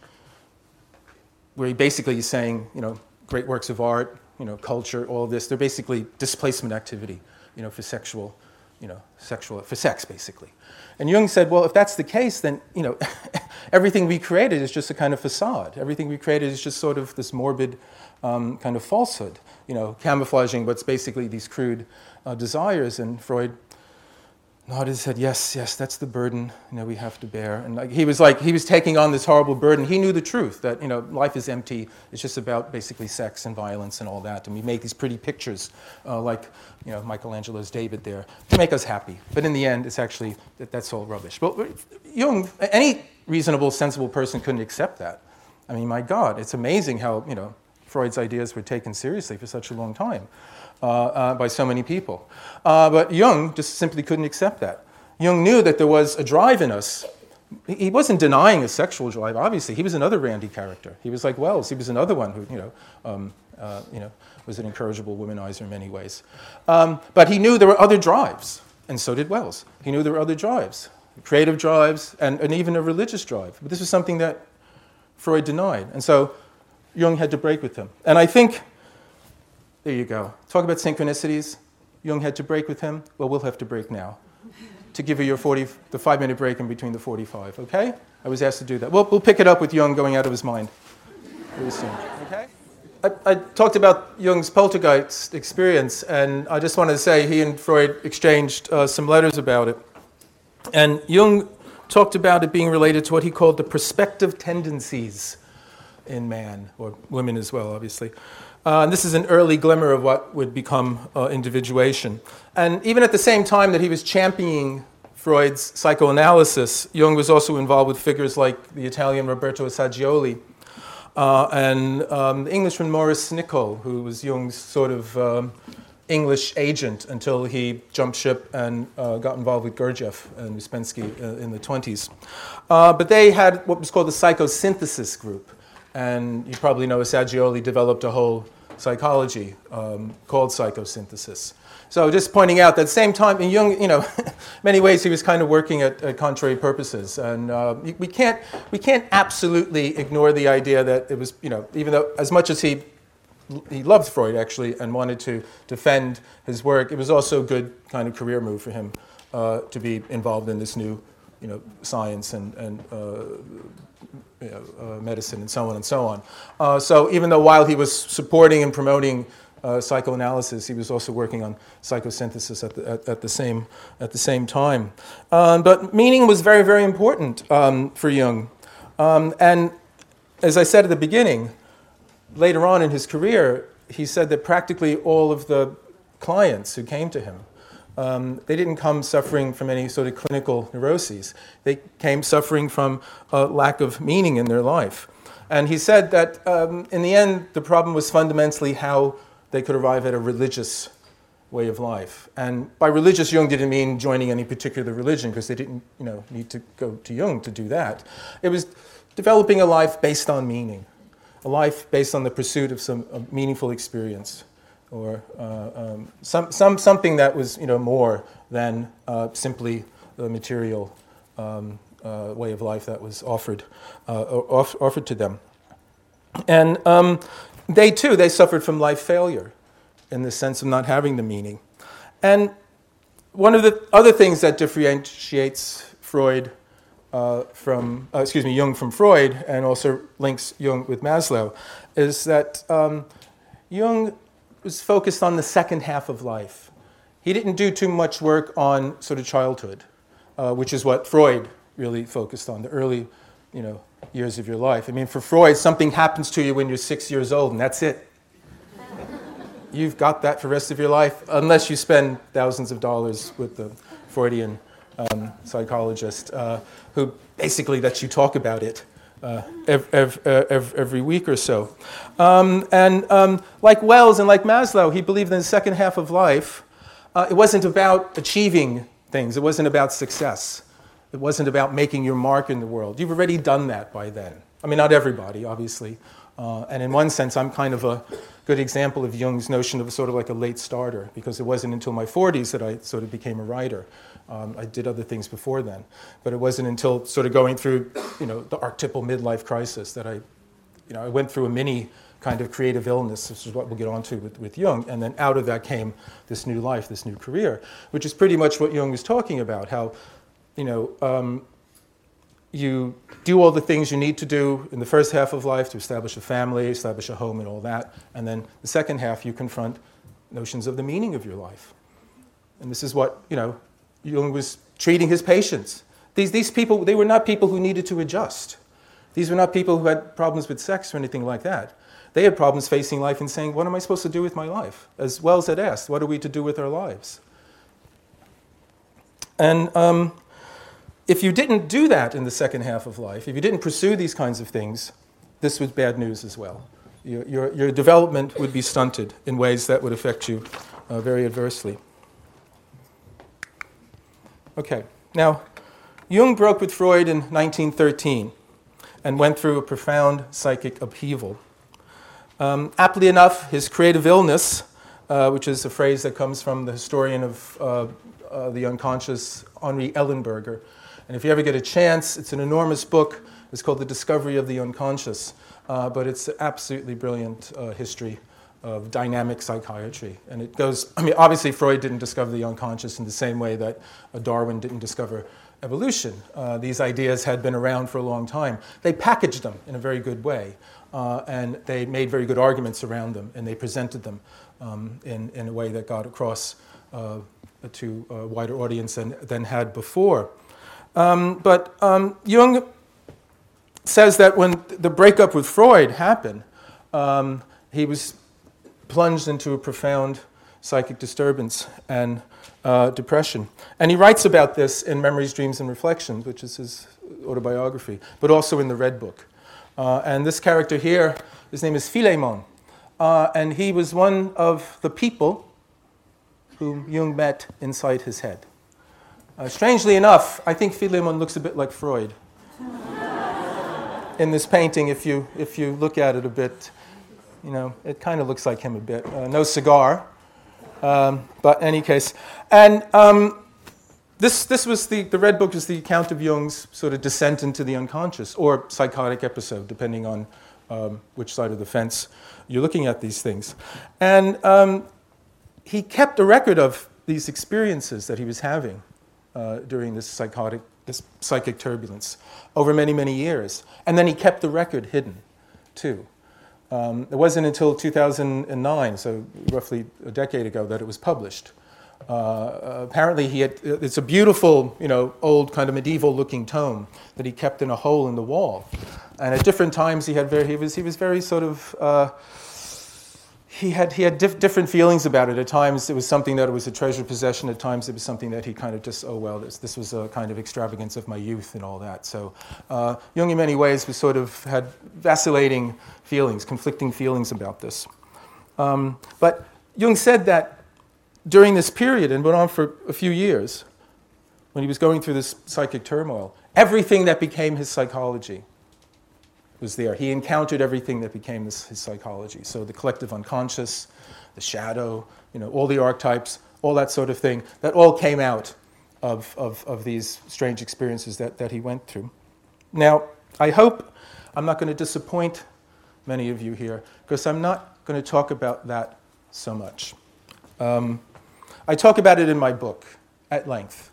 where he basically is saying, you know, great works of art, you know, culture, all this, they're basically displacement activity, you know, for sexual, you know, sexual, for sex, basically. And Jung said, well, if that's the case, then, you know, everything we created is just a kind of facade. Everything we created is just sort of this morbid um, kind of falsehood you know, camouflaging what's basically these crude uh, desires. And Freud nodded and said, yes, yes, that's the burden, you know, we have to bear. And like, he was like, he was taking on this horrible burden. He knew the truth, that, you know, life is empty. It's just about basically sex and violence and all that. And we make these pretty pictures, uh, like, you know, Michelangelo's David there, to make us happy. But in the end, it's actually, that, that's all rubbish. But Jung, any reasonable, sensible person couldn't accept that. I mean, my God, it's amazing how, you know, Freud's ideas were taken seriously for such a long time by so many people. Uh, but Jung just simply couldn't accept that. Jung knew that there was a drive in us. He wasn't denying a sexual drive, obviously. He was another Randy character. He was like Wells. He was another one who, you know, um, uh, you know was an incorrigible womanizer in many ways. Um, but he knew there were other drives, and so did Wells. He knew there were other drives, creative drives, and, and even a religious drive. But this was something that Freud denied. And so Jung had to break with him. And I think, there you go. Talk about synchronicities. Jung had to break with him. Well, we'll have to break now to give you your 40, the five minute break in between the 45, okay? I was asked to do that. We'll, we'll pick it up with Jung going out of his mind really soon, okay? I, I talked about Jung's poltergeist experience, and I just wanted to say he and Freud exchanged uh, some letters about it. And Jung talked about it being related to what he called the prospective tendencies in man, or women as well, obviously. Uh, and this is an early glimmer of what would become uh, individuation. And even at the same time that he was championing Freud's psychoanalysis, Jung was also involved with figures like the Italian Roberto Assagioli uh, and um, the Englishman Maurice Nicoll, who was Jung's sort of um, English agent until he jumped ship and uh, got involved with Gurdjieff and Ouspensky uh, in the 20s. Uh, but they had what was called the psychosynthesis group. And you probably know Assagioli developed a whole psychology um, called psychosynthesis. So just pointing out that same time, in Jung, you know, many ways he was kind of working at, at contrary purposes, and uh, we can't we can't absolutely ignore the idea that it was, you know, even though as much as he he loved Freud actually and wanted to defend his work, it was also a good kind of career move for him uh, to be involved in this new, you know, science and and uh, you know, uh, medicine and so on and so on. Uh, so even though while he was supporting and promoting uh, psychoanalysis, he was also working on psychosynthesis at the, at, at the, same, at the same time. Um, but meaning was very, very important um, for Jung. Um, and as I said at the beginning, later on in his career, he said that practically all of the clients who came to him um, they didn't come suffering from any sort of clinical neuroses. They came suffering from a lack of meaning in their life. And he said that um, in the end, the problem was fundamentally how they could arrive at a religious way of life. And by religious, Jung didn't mean joining any particular religion because they didn't you know, need to go to Jung to do that. It was developing a life based on meaning, a life based on the pursuit of some meaningful experience or uh, um, some, some, something that was you know, more than uh, simply the material um, uh, way of life that was offered, uh, off, offered to them. And um, they too, they suffered from life failure in the sense of not having the meaning. And one of the other things that differentiates Freud uh, from, uh, excuse me, Jung from Freud, and also links Jung with Maslow, is that um, Jung was focused on the second half of life. He didn't do too much work on sort of childhood, uh, which is what Freud really focused on, the early, you know, years of your life. I mean, for Freud, something happens to you when you're six years old, and that's it. You've got that for the rest of your life, unless you spend thousands of dollars with the Freudian um, psychologist uh, who basically lets you talk about it uh, every, uh, every, week or so. Um, and um, like Wells and like Maslow, he believed in the second half of life, uh, it wasn't about achieving things, it wasn't about success. It wasn't about making your mark in the world. You've already done that by then. I mean, not everybody, obviously. Uh, and in one sense, I'm kind of a good example of Jung's notion of sort of like a late starter, because it wasn't until my 40s that I sort of became a writer. Um, I did other things before then, but it wasn't until sort of going through, you know, the archetypal midlife crisis that I, you know, I went through a mini kind of creative illness, which is what we'll get onto with, with Jung, and then out of that came this new life, this new career, which is pretty much what Jung was talking about, how you know, um, you do all the things you need to do in the first half of life to establish a family, establish a home, and all that. And then the second half, you confront notions of the meaning of your life. And this is what, you know, Jung was treating his patients. These, these people, they were not people who needed to adjust. These were not people who had problems with sex or anything like that. They had problems facing life and saying, What am I supposed to do with my life? As Wells had asked, What are we to do with our lives? And um, if you didn't do that in the second half of life, if you didn't pursue these kinds of things, this was bad news as well. Your, your, your development would be stunted in ways that would affect you uh, very adversely. Okay, now, Jung broke with Freud in 1913 and went through a profound psychic upheaval. Um, aptly enough, his creative illness, uh, which is a phrase that comes from the historian of uh, uh, the unconscious, Henri Ellenberger, and if you ever get a chance, it's an enormous book. It's called The Discovery of the Unconscious, uh, but it's absolutely brilliant uh, history of dynamic psychiatry. And it goes, I mean, obviously, Freud didn't discover the unconscious in the same way that Darwin didn't discover evolution. Uh, these ideas had been around for a long time. They packaged them in a very good way, uh, and they made very good arguments around them, and they presented them um, in, in a way that got across uh, to a wider audience than, than had before. Um, but um, Jung says that when the breakup with Freud happened, um, he was plunged into a profound psychic disturbance and uh, depression. And he writes about this in Memories, Dreams, and Reflections, which is his autobiography, but also in the Red Book. Uh, and this character here, his name is Philemon. Uh, and he was one of the people whom Jung met inside his head. Uh, strangely enough, I think Philemon looks a bit like Freud. In this painting, if you, if you look at it a bit, you know, it kind of looks like him a bit. Uh, no cigar, um, but in any case. And um, this, this was the, the Red Book is the account of Jung's sort of descent into the unconscious or psychotic episode, depending on um, which side of the fence you're looking at these things. And um, he kept a record of these experiences that he was having uh, during this psychotic, this psychic turbulence over many, many years. And then he kept the record hidden, too. Um, it wasn't until 2009, so roughly a decade ago, that it was published. Uh, apparently, he had, it's a beautiful, you know, old kind of medieval looking tome that he kept in a hole in the wall. And at different times, he, had very, he, was, he was very sort of. Uh, he had, he had diff- different feelings about it. At times it was something that was a treasured possession. At times it was something that he kind of just, oh, well, this, this was a kind of extravagance of my youth and all that. So uh, Jung, in many ways, was sort of had vacillating feelings, conflicting feelings about this. Um, but Jung said that during this period, and went on for a few years, when he was going through this psychic turmoil, everything that became his psychology was there. He encountered everything that became this, his psychology. So the collective unconscious, the shadow, you know, all the archetypes, all that sort of thing, that all came out of, of, of these strange experiences that, that he went through. Now, I hope I'm not going to disappoint many of you here because I'm not going to talk about that so much. Um, I talk about it in my book at length.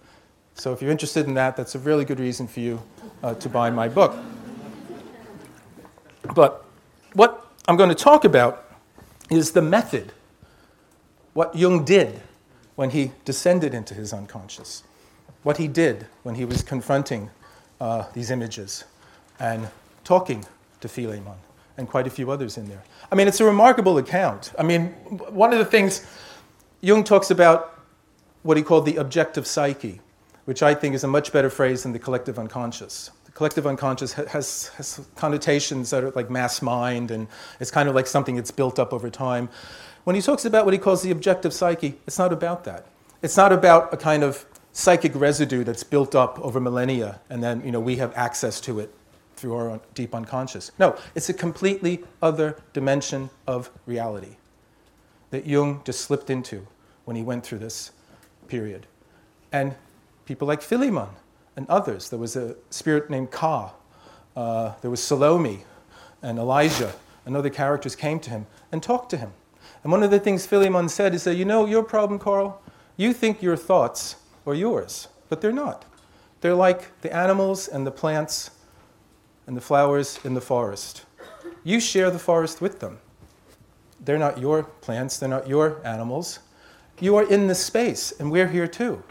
So if you're interested in that, that's a really good reason for you uh, to buy my book. But what I'm going to talk about is the method, what Jung did when he descended into his unconscious, what he did when he was confronting uh, these images and talking to Philemon and quite a few others in there. I mean, it's a remarkable account. I mean, one of the things Jung talks about what he called the objective psyche, which I think is a much better phrase than the collective unconscious. Collective unconscious has, has connotations that are like mass mind, and it's kind of like something that's built up over time. When he talks about what he calls the objective psyche, it's not about that. It's not about a kind of psychic residue that's built up over millennia, and then you know, we have access to it through our deep unconscious. No, it's a completely other dimension of reality that Jung just slipped into when he went through this period. And people like Philemon and others, there was a spirit named Ka, uh, there was Salome and Elijah, and other characters came to him and talked to him. And one of the things Philemon said is that, you know, your problem, Carl, you think your thoughts are yours, but they're not. They're like the animals and the plants and the flowers in the forest. You share the forest with them. They're not your plants, they're not your animals. You are in this space, and we're here too.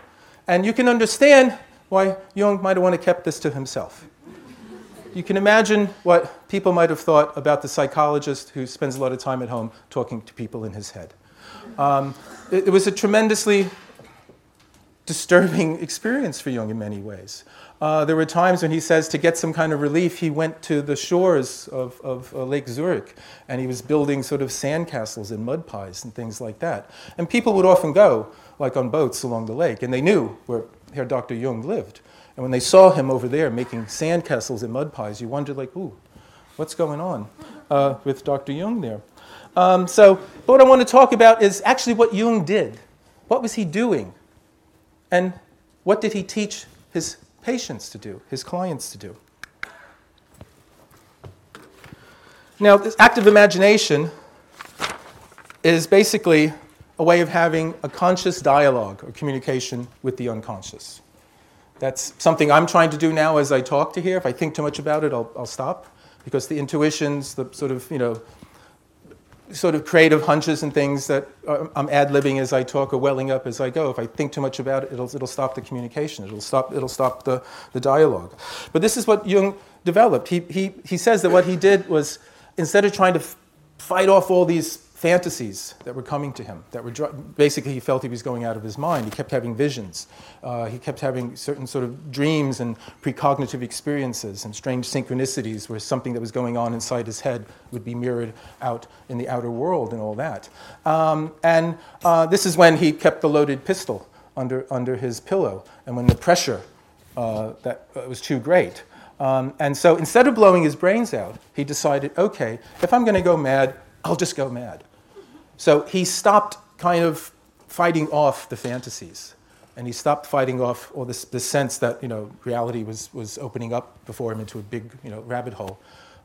And you can understand why Jung might have wanted to kept this to himself. You can imagine what people might have thought about the psychologist who spends a lot of time at home talking to people in his head. Um, it, it was a tremendously disturbing experience for Jung in many ways. Uh, there were times when he says to get some kind of relief, he went to the shores of, of uh, Lake Zurich and he was building sort of sandcastles and mud pies and things like that. And people would often go, like on boats along the lake, and they knew where Herr Dr. Jung lived. And when they saw him over there making sandcastles and mud pies, you wondered, like, ooh, what's going on uh, with Dr. Jung there? Um, so, what I want to talk about is actually what Jung did. What was he doing? And what did he teach his patients to do, his clients to do. Now, this active imagination is basically a way of having a conscious dialogue or communication with the unconscious. That's something I'm trying to do now as I talk to here. If I think too much about it, I'll, I'll stop because the intuitions, the sort of, you know, sort of creative hunches and things that um, I'm ad libbing as I talk or welling up as I go. If I think too much about it, it'll, it'll stop the communication, it'll stop, it'll stop the, the dialogue. But this is what Jung developed. He, he, he says that what he did was instead of trying to f- fight off all these fantasies that were coming to him that were basically he felt he was going out of his mind. He kept having visions. Uh, he kept having certain sort of dreams and precognitive experiences and strange synchronicities where something that was going on inside his head would be mirrored out in the outer world and all that. Um, and uh, this is when he kept the loaded pistol under, under his pillow and when the pressure uh, that uh, was too great. Um, and so instead of blowing his brains out he decided okay if i'm going to go mad I'll just go mad. So he stopped kind of fighting off the fantasies. And he stopped fighting off all this, this sense that you know, reality was, was opening up before him into a big you know, rabbit hole,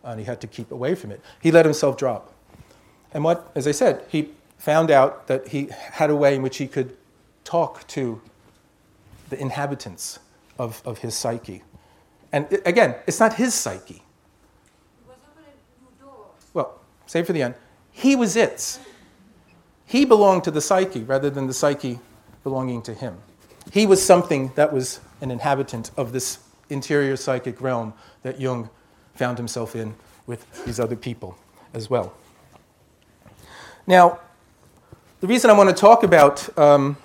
and he had to keep away from it. He let himself drop. And what, as I said, he found out that he had a way in which he could talk to the inhabitants of, of his psyche. And it, again, it's not his psyche. Well, save for the end. He was its. He belonged to the psyche rather than the psyche belonging to him. He was something that was an inhabitant of this interior psychic realm that Jung found himself in with these other people as well. Now, the reason I want to talk about um,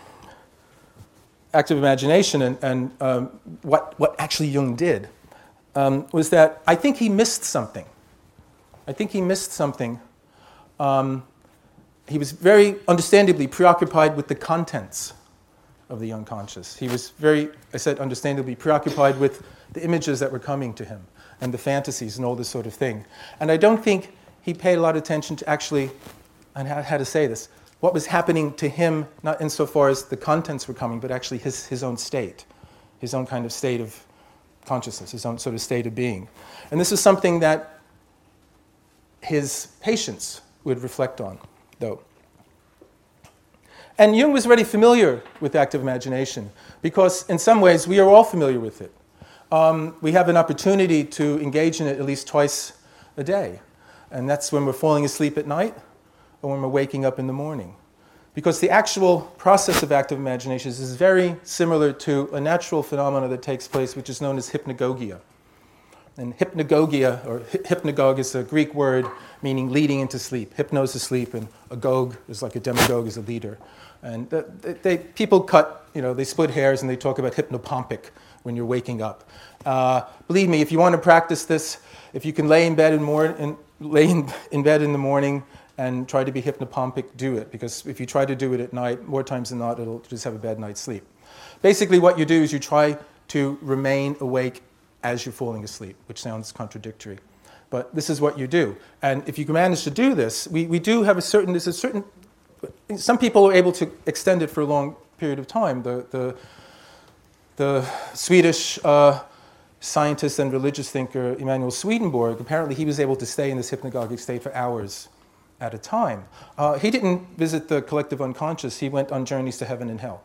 active imagination and, and um, what, what actually Jung did um, was that I think he missed something. I think he missed something um, he was very understandably preoccupied with the contents of the unconscious. He was very, I said, understandably preoccupied with the images that were coming to him and the fantasies and all this sort of thing. And I don't think he paid a lot of attention to actually, and how, to say this, what was happening to him, not insofar as the contents were coming, but actually his, his own state, his own kind of state of consciousness, his own sort of state of being. And this is something that his patients would reflect on, though. And Jung was already familiar with active imagination because, in some ways, we are all familiar with it. Um, we have an opportunity to engage in it at least twice a day, and that's when we're falling asleep at night or when we're waking up in the morning. Because the actual process of active imagination is very similar to a natural phenomenon that takes place, which is known as hypnagogia. And hypnagogia, or hypnagogue, is a Greek word meaning leading into sleep. Hypnos is sleep, and agog is like a demagogue, is a leader. And they, they, people cut, you know, they split hairs and they talk about hypnopompic when you're waking up. Uh, believe me, if you want to practice this, if you can lay in bed in, mor- in, lay in, in bed in the morning and try to be hypnopompic, do it. Because if you try to do it at night, more times than not, it'll just have a bad night's sleep. Basically, what you do is you try to remain awake as you're falling asleep, which sounds contradictory. But this is what you do. And if you manage to do this, we, we do have a certain, there's a certain, some people are able to extend it for a long period of time. The, the, the Swedish uh, scientist and religious thinker Emanuel Swedenborg, apparently he was able to stay in this hypnagogic state for hours at a time. Uh, he didn't visit the collective unconscious, he went on journeys to heaven and hell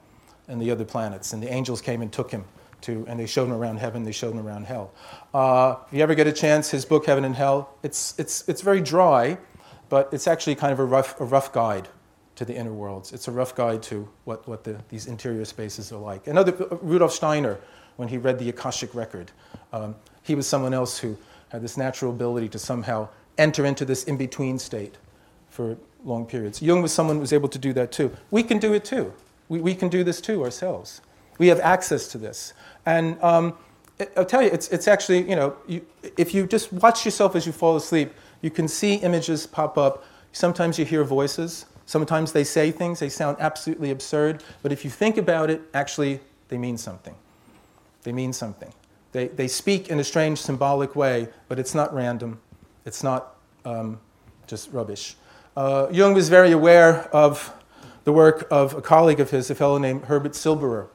and the other planets, and the angels came and took him to, and they showed him around heaven, they showed him around hell. Uh, if you ever get a chance, his book, Heaven and Hell, it's, it's, it's very dry, but it's actually kind of a rough, a rough guide to the inner worlds. It's a rough guide to what, what the, these interior spaces are like. Another, uh, Rudolf Steiner, when he read the Akashic record, um, he was someone else who had this natural ability to somehow enter into this in between state for long periods. Jung was someone who was able to do that too. We can do it too. We, we can do this too ourselves. We have access to this. And um, I'll tell you, it's, it's actually, you know, you, if you just watch yourself as you fall asleep, you can see images pop up. Sometimes you hear voices. Sometimes they say things, they sound absolutely absurd. But if you think about it, actually, they mean something. They mean something. They, they speak in a strange symbolic way, but it's not random. It's not um, just rubbish. Uh, Jung was very aware of the work of a colleague of his, a fellow named Herbert Silberer,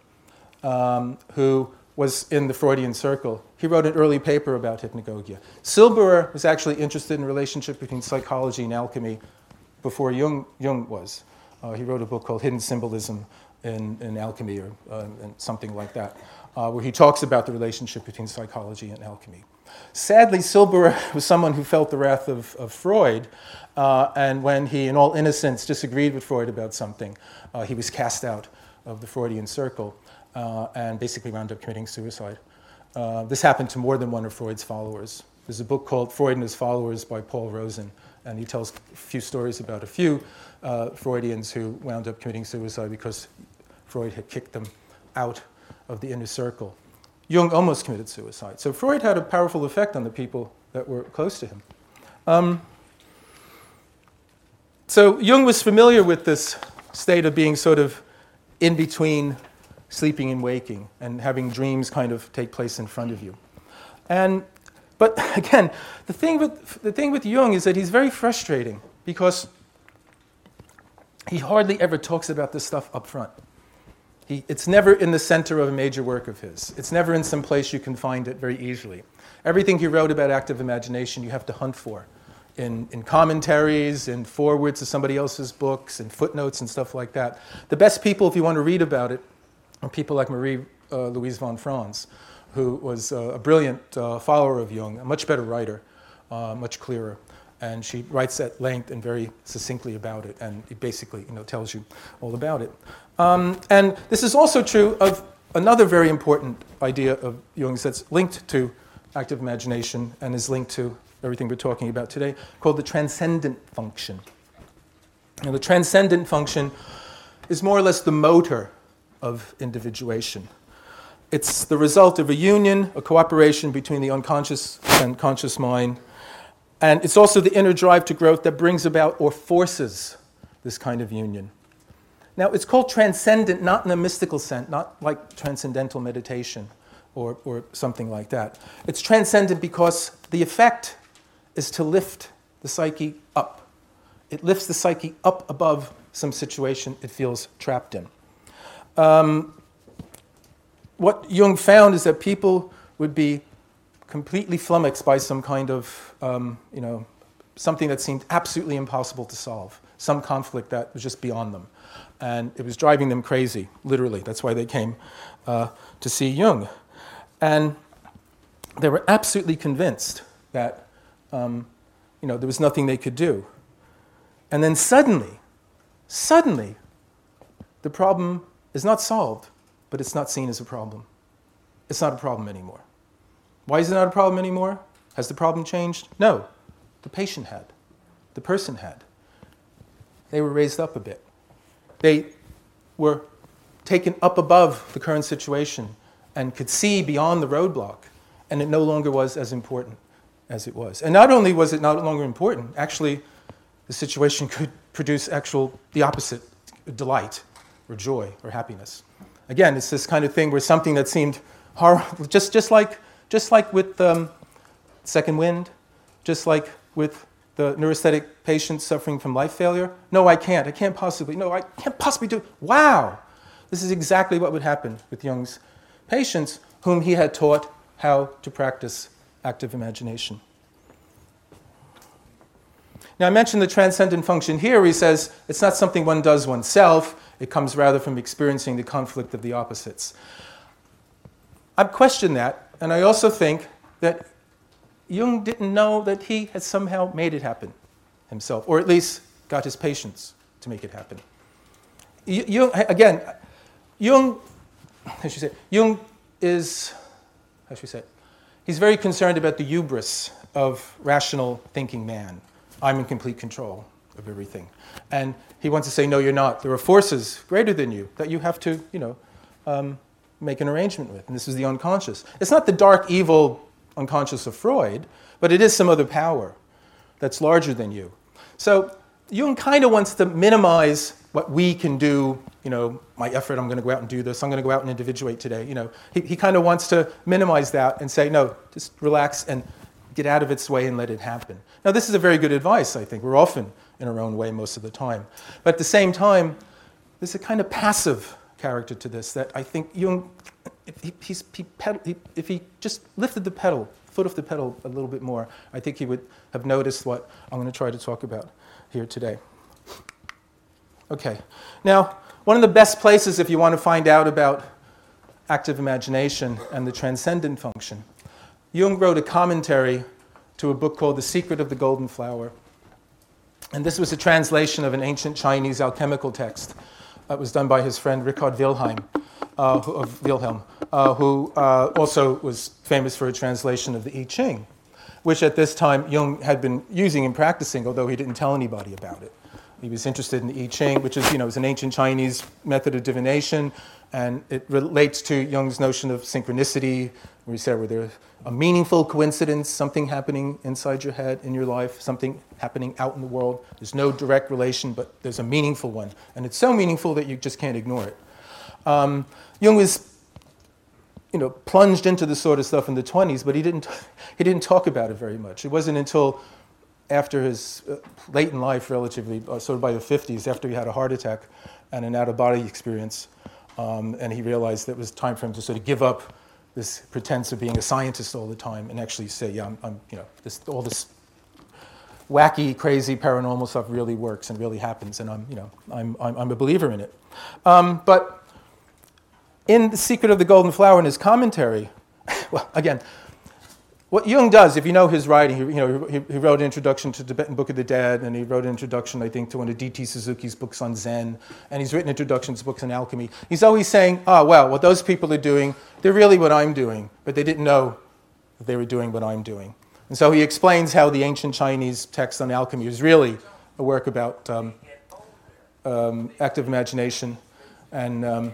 um, who was in the Freudian circle. He wrote an early paper about hypnagogia. Silberer was actually interested in the relationship between psychology and alchemy before Jung, Jung was. Uh, he wrote a book called Hidden Symbolism in, in Alchemy or uh, something like that, uh, where he talks about the relationship between psychology and alchemy. Sadly, Silberer was someone who felt the wrath of, of Freud, uh, and when he, in all innocence, disagreed with Freud about something, uh, he was cast out of the Freudian circle uh, and basically wound up committing suicide. Uh, this happened to more than one of Freud's followers. There's a book called Freud and His Followers by Paul Roazen, and he tells a few stories about a few uh, Freudians who wound up committing suicide because Freud had kicked them out of the inner circle. Jung almost committed suicide. So Freud had a powerful effect on the people that were close to him. Um, so Jung was familiar with this state of being sort of in between sleeping and waking and having dreams kind of take place in front of you. And, but again, the thing, with, the thing with Jung is that he's very frustrating because he hardly ever talks about this stuff up front. He, it's never in the center of a major work of his. It's never in some place you can find it very easily. Everything he wrote about active imagination, you have to hunt for in, in commentaries, in forwards to somebody else's books, and footnotes and stuff like that. The best people, if you want to read about it, people like Marie uh, Louise von Franz, who was uh, a brilliant uh, follower of Jung, a much better writer, uh, much clearer. And she writes at length and very succinctly about it, and it basically you know, tells you all about it. Um, and this is also true of another very important idea of Jung's that's linked to active imagination and is linked to everything we're talking about today, called the transcendent function. Now, the transcendent function is more or less the motor of individuation. It's the result of a union, a cooperation between the unconscious and conscious mind. And it's also the inner drive to growth that brings about or forces this kind of union. Now, it's called transcendent, not in a mystical sense, not like transcendental meditation or, or something like that. It's transcendent because the effect is to lift the psyche up. It lifts the psyche up above some situation it feels trapped in. Um, what Jung found is that people would be completely flummoxed by some kind of, um, you know, something that seemed absolutely impossible to solve, some conflict that was just beyond them. And it was driving them crazy, literally. That's why they came uh, to see Jung. And they were absolutely convinced that, um, you know, there was nothing they could do. And then suddenly, suddenly, the problem is not solved, but it's not seen as a problem. It's not a problem anymore. Why is it not a problem anymore? Has the problem changed? No. The patient had. The person had. They were raised up a bit. They were taken up above the current situation and could see beyond the roadblock, and it no longer was as important as it was. And not only was it no longer important, actually, the situation could produce actual the opposite delight or joy or happiness. Again, it's this kind of thing where something that seemed horrible, just, just, like, just like with um, second wind, just like with the neurasthenic patient suffering from life failure. No, I can't. I can't possibly. No, I can't possibly do. Wow! This is exactly what would happen with Jung's patients, whom he had taught how to practice active imagination. Now, I mentioned the transcendent function here. He says it's not something one does oneself, it comes rather from experiencing the conflict of the opposites. I question that, and I also think that Jung didn't know that he had somehow made it happen himself, or at least got his patients to make it happen. Jung, again, Jung, how should say, Jung is, how should say, he's very concerned about the hubris of rational thinking man. I'm in complete control of everything. And he wants to say, no, you're not. There are forces greater than you that you have to, you know, um, make an arrangement with. And this is the unconscious. It's not the dark, evil unconscious of Freud, but it is some other power that's larger than you. So Jung kind of wants to minimize what we can do, you know, my effort, I'm going to go out and do this, I'm going to go out and individuate today. You know, he, he kind of wants to minimize that and say, no, just relax and get out of its way and let it happen. Now, this is a very good advice, I think. We're often in her own way most of the time. But at the same time, there's a kind of passive character to this that I think Jung, if he, he pedal, he, if he just lifted the pedal, foot off the pedal a little bit more, I think he would have noticed what I'm going to try to talk about here today. Okay, now, one of the best places if you want to find out about active imagination and the transcendent function Jung wrote a commentary to a book called The Secret of the Golden Flower. And this was a translation of an ancient Chinese alchemical text that was done by his friend Richard Wilhelm, uh, of Wilhelm, uh, who uh, also was famous for a translation of the I Ching, which at this time Jung had been using and practicing, although he didn't tell anybody about it. He was interested in the I Ching, which is, you know, is an ancient Chinese method of divination, and it relates to Jung's notion of synchronicity, where he said, where there's a meaningful coincidence, something happening inside your head, in your life, something happening out in the world. There's no direct relation, but there's a meaningful one. And it's so meaningful that you just can't ignore it. Um, Jung was you know, plunged into this sort of stuff in the 20s, but he didn't, he didn't talk about it very much. It wasn't until after his uh, late in life, relatively, uh, sort of by the 50s, after he had a heart attack and an out of body experience, um, and he realized that it was time for him to sort of give up this pretense of being a scientist all the time and actually say, yeah, I'm, I'm you know, this, all this wacky, crazy paranormal stuff really works and really happens, and I'm, you know, I'm, I'm, I'm a believer in it. Um, but in The Secret of the Golden Flower, in his commentary, well, again, what Jung does, if you know his writing, he, you know, he, he, wrote an introduction to Tibetan Book of the Dead, and he wrote an introduction, I think, to one of D.T. Suzuki's books on Zen, and he's written introductions to books on alchemy. He's always saying, oh, well, what those people are doing, they're really what I'm doing, but they didn't know that they were doing what I'm doing. And so he explains how the ancient Chinese text on alchemy is really a work about um, um, active imagination. And um,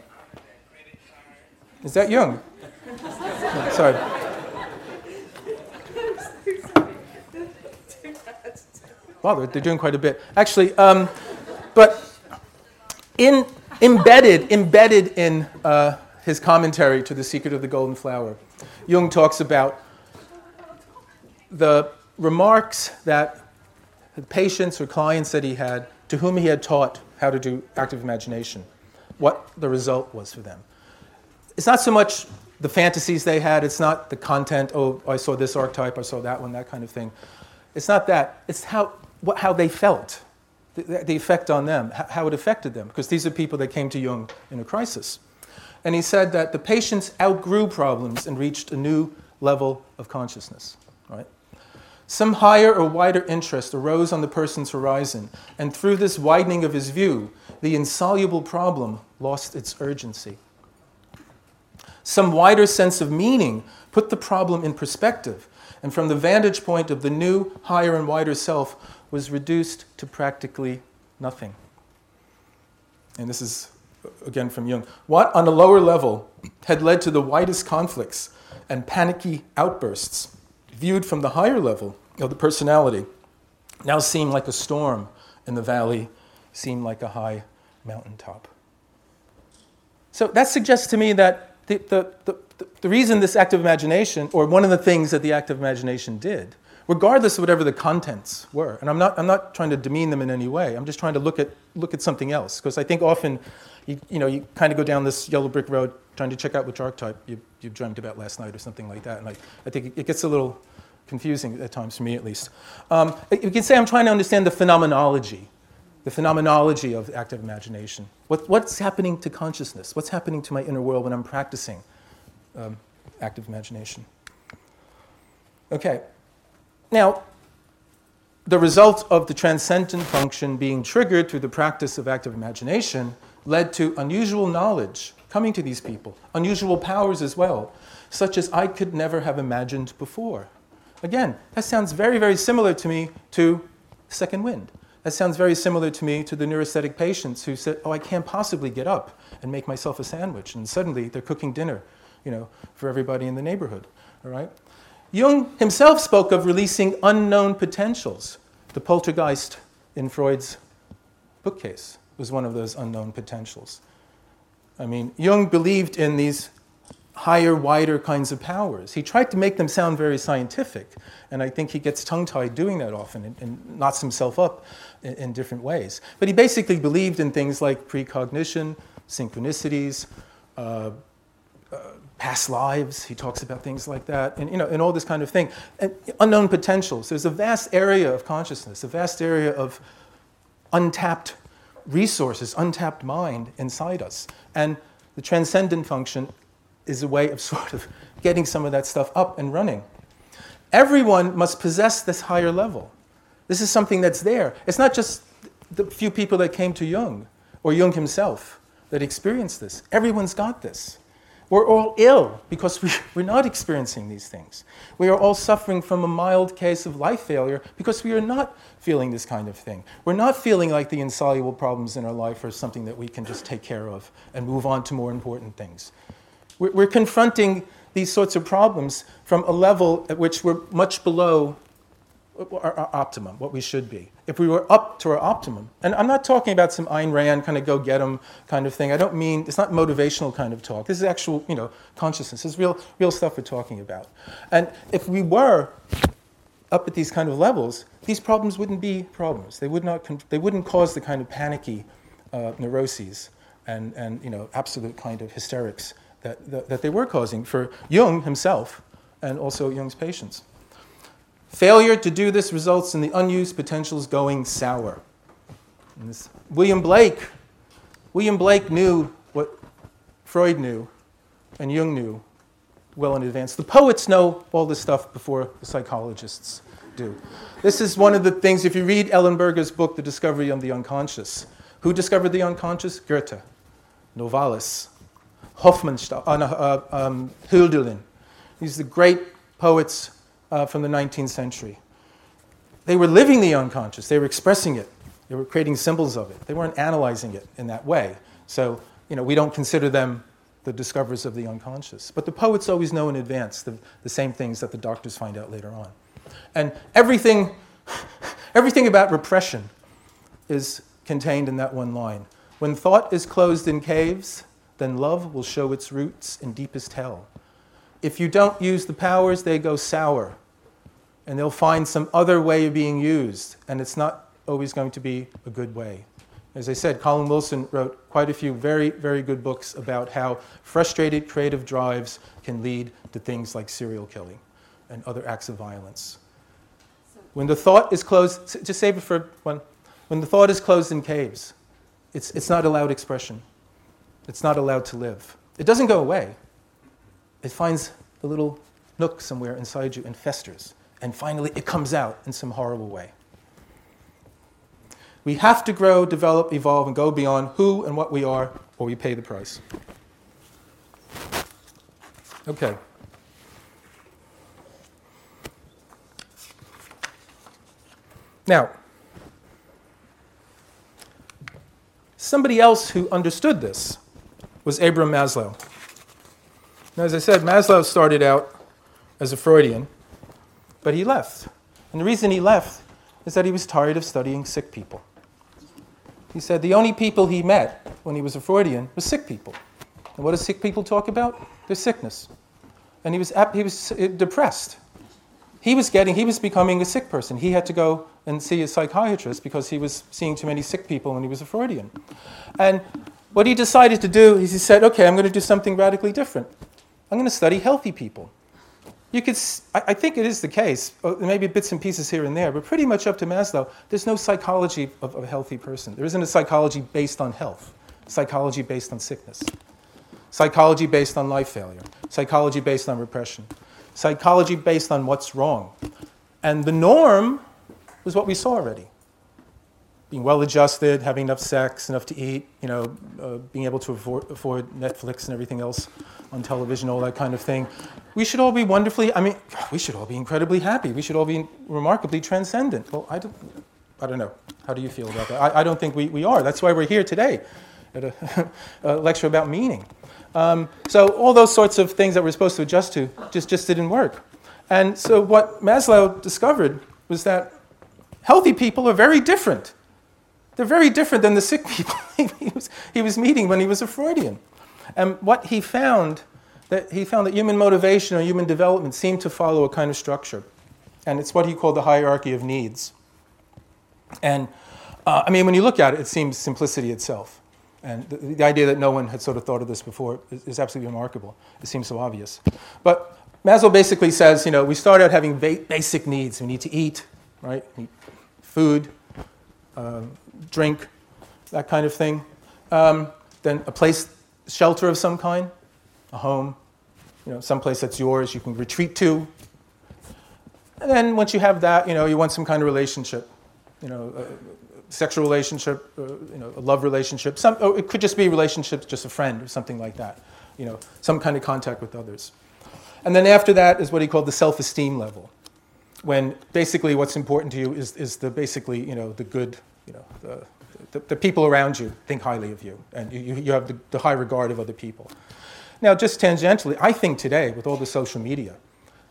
is that Jung? sorry. Wow, they're, they're doing quite a bit. Actually, um, But in, embedded, embedded in uh, his commentary to The Secret of the Golden Flower, Jung talks about the remarks that the patients or clients that he had to whom he had taught how to do active imagination, what the result was for them. It's not so much the fantasies they had, it's not the content, oh, I saw this archetype, I saw that one, that kind of thing. It's not that, it's how, what, how they felt, the, the effect on them, how it affected them, because these are people that came to Jung in a crisis. And he said that the patients outgrew problems and reached a new level of consciousness, right? Some higher or wider interest arose on the person's horizon, and through this widening of his view, the insoluble problem lost its urgency. Some wider sense of meaning put the problem in perspective, and from the vantage point of the new, higher, and wider self, was reduced to practically nothing. And this is uh, again from Jung. What on a lower level had led to the widest conflicts and panicky outbursts, viewed from the higher level of the personality, now seemed like a storm in the valley, seemed like a high mountaintop. So that suggests to me that the, the, the, the reason this act of imagination, or one of the things that the act of imagination did, regardless of whatever the contents were, and I'm not, I'm not trying to demean them in any way, I'm just trying to look at, look at something else, because I think often you, you, know, you kind of go down this yellow brick road trying to check out which archetype you, you dreamt about last night or something like that, and I, I think it gets a little confusing at times, for me at least. Um, you can say I'm trying to understand the phenomenology the phenomenology of active imagination. What, what's happening to consciousness? What's happening to my inner world when I'm practicing um, active imagination? Okay. Now, the result of the transcendent function being triggered through the practice of active imagination led to unusual knowledge coming to these people, unusual powers as well, such as I could never have imagined before. Again, that sounds very, very similar to me to second wind. That sounds very similar to me to the neurasthenic patients who said, "Oh, I can't possibly get up and make myself a sandwich," and suddenly they're cooking dinner, you know, for everybody in the neighborhood. All right. Jung himself spoke of releasing unknown potentials. The poltergeist in Freud's bookcase was one of those unknown potentials. I mean, Jung believed in these higher, wider kinds of powers. He tried to make them sound very scientific, and I think he gets tongue tied doing that often and, and knots himself up in, in, different ways. But he basically believed in things like precognition, synchronicities, uh, past lives. He talks about things like that, and, you know, and all this kind of thing. And unknown potentials. There's a vast area of consciousness, a vast area of untapped resources, untapped mind inside us. And the transcendent function is a way of sort of getting some of that stuff up and running. Everyone must possess this higher level. This is something that's there. It's not just the few people that came to Jung or Jung himself that experienced this. Everyone's got this. We're all ill because we, we're not experiencing these things. We are all suffering from a mild case of life failure because we are not feeling this kind of thing. We're not feeling like the insoluble problems in our life are something that we can just take care of and move on to more important things. We're confronting these sorts of problems from a level at which we're much below uh, our optimum, what we should be. If we were up to our optimum, and I'm not talking about some Ayn Rand kind of go get 'em kind of thing. I don't mean it's not motivational kind of talk. This is actual, you know, consciousness. This is real, real stuff we're talking about. And if we were up at these kind of levels, these problems wouldn't be problems. They would not. They wouldn't cause the kind of panicky uh, neuroses and and you know absolute kind of hysterics that, that, that they were causing for Jung himself and also Jung's patients. Failure to do this results in the unused potentials going sour. William Blake, William Blake knew what Freud knew and Jung knew well in advance. The poets know all this stuff before the psychologists do. This is one of the things, if you read Ellenberger's book, The Discovery of the Unconscious, who discovered the unconscious? Goethe, Novalis, Hofmannsthal, uh, uh, um, Hölderlin. These are the great poets uh, from the 19th century. They were living the unconscious, they were expressing it, they were creating symbols of it. They weren't analyzing it in that way. So, you know, we don't consider them the discoverers of the unconscious. But the poets always know in advance the, the same things that the doctors find out later on. And everything, everything about repression is contained in that one line. When thought is closed in caves, then love will show its roots in deepest hell. If you don't use the powers, they go sour, and they'll find some other way of being used, and it's not always going to be a good way. As I said, Colin Wilson wrote quite a few very, very good books about how frustrated creative drives can lead to things like serial killing and other acts of violence. When the thought is closed, just save it for one. When the thought is closed in caves, it's, it's not allowed expression. It's not allowed to live. It doesn't go away. It finds a little nook somewhere inside you and festers. And finally, it comes out in some horrible way. We have to grow, develop, evolve, and go beyond who and what we are, or we pay the price. Okay. Now, somebody else who understood this was Abraham Maslow. Now, as I said, Maslow started out as a Freudian, but he left. And the reason he left is that he was tired of studying sick people. He said the only people he met when he was a Freudian were sick people. And what do sick people talk about? Their sickness. And he was, he was uh, depressed. He was getting, he was becoming a sick person. He had to go and see a psychiatrist because he was seeing too many sick people when he was a Freudian. And what he decided to do is he said, okay, I'm going to do something radically different. I'm going to study healthy people. You could, I think it is the case, uh, maybe bits and pieces here and there, but pretty much up to Maslow, there's no psychology of, of a healthy person. There isn't a psychology based on health, psychology based on sickness, psychology based on life failure, psychology based on repression, psychology based on what's wrong. And the norm was what we saw already being well adjusted, having enough sex, enough to eat, you know, uh, being able to afford, afford, Netflix and everything else on television, all that kind of thing. We should all be wonderfully, I mean, we should all be incredibly happy. We should all be remarkably transcendent. Well, I don't, I don't know. How do you feel about that? I, I don't think we, we are. That's why we're here today at a, a lecture about meaning. Um, so all those sorts of things that we're supposed to adjust to just, just didn't work. And so what Maslow discovered was that healthy people are very different they're very different than the sick people he, was, he was meeting when he was a Freudian. And what he found, that he found that human motivation or human development seemed to follow a kind of structure. And it's what he called the hierarchy of needs. And uh, I mean, when you look at it, it seems simplicity itself. And the, the, idea that no one had sort of thought of this before is, is, absolutely remarkable. It seems so obvious. But Maslow basically says, you know, we start out having ba- basic needs. We need to eat, right? food, uh, drink, that kind of thing. Um, then a place, shelter of some kind, a home, you know, someplace that's yours you can retreat to. And then once you have that, you know, you want some kind of relationship, you know, a sexual relationship, uh, you know, a love relationship. Some, oh, it could just be relationships, just a friend or something like that, you know, some kind of contact with others. And then after that is what he called the self-esteem level, when basically what's important to you is, is the basically, you know, the good you know, the, the, the, people around you think highly of you, and you, you have the, the high regard of other people. Now, just tangentially, I think today, with all the social media,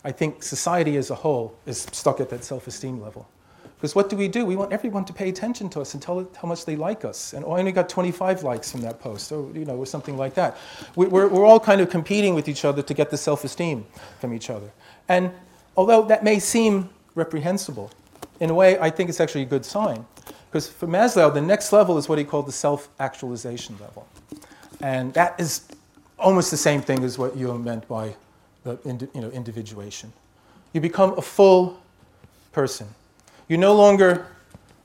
I think society as a whole is stuck at that self esteem level. Because what do we do? We want everyone to pay attention to us and tell how much they like us. And oh, I only got 25 likes from that post, or, you know, or something like that. We, we're, we're all kind of competing with each other to get the self esteem from each other. And although that may seem reprehensible, in a way, I think it's actually a good sign. Because for Maslow, the next level is what he called the self actualization level. And that is almost the same thing as what Jung meant by the you know, individuation. You become a full person. You're no longer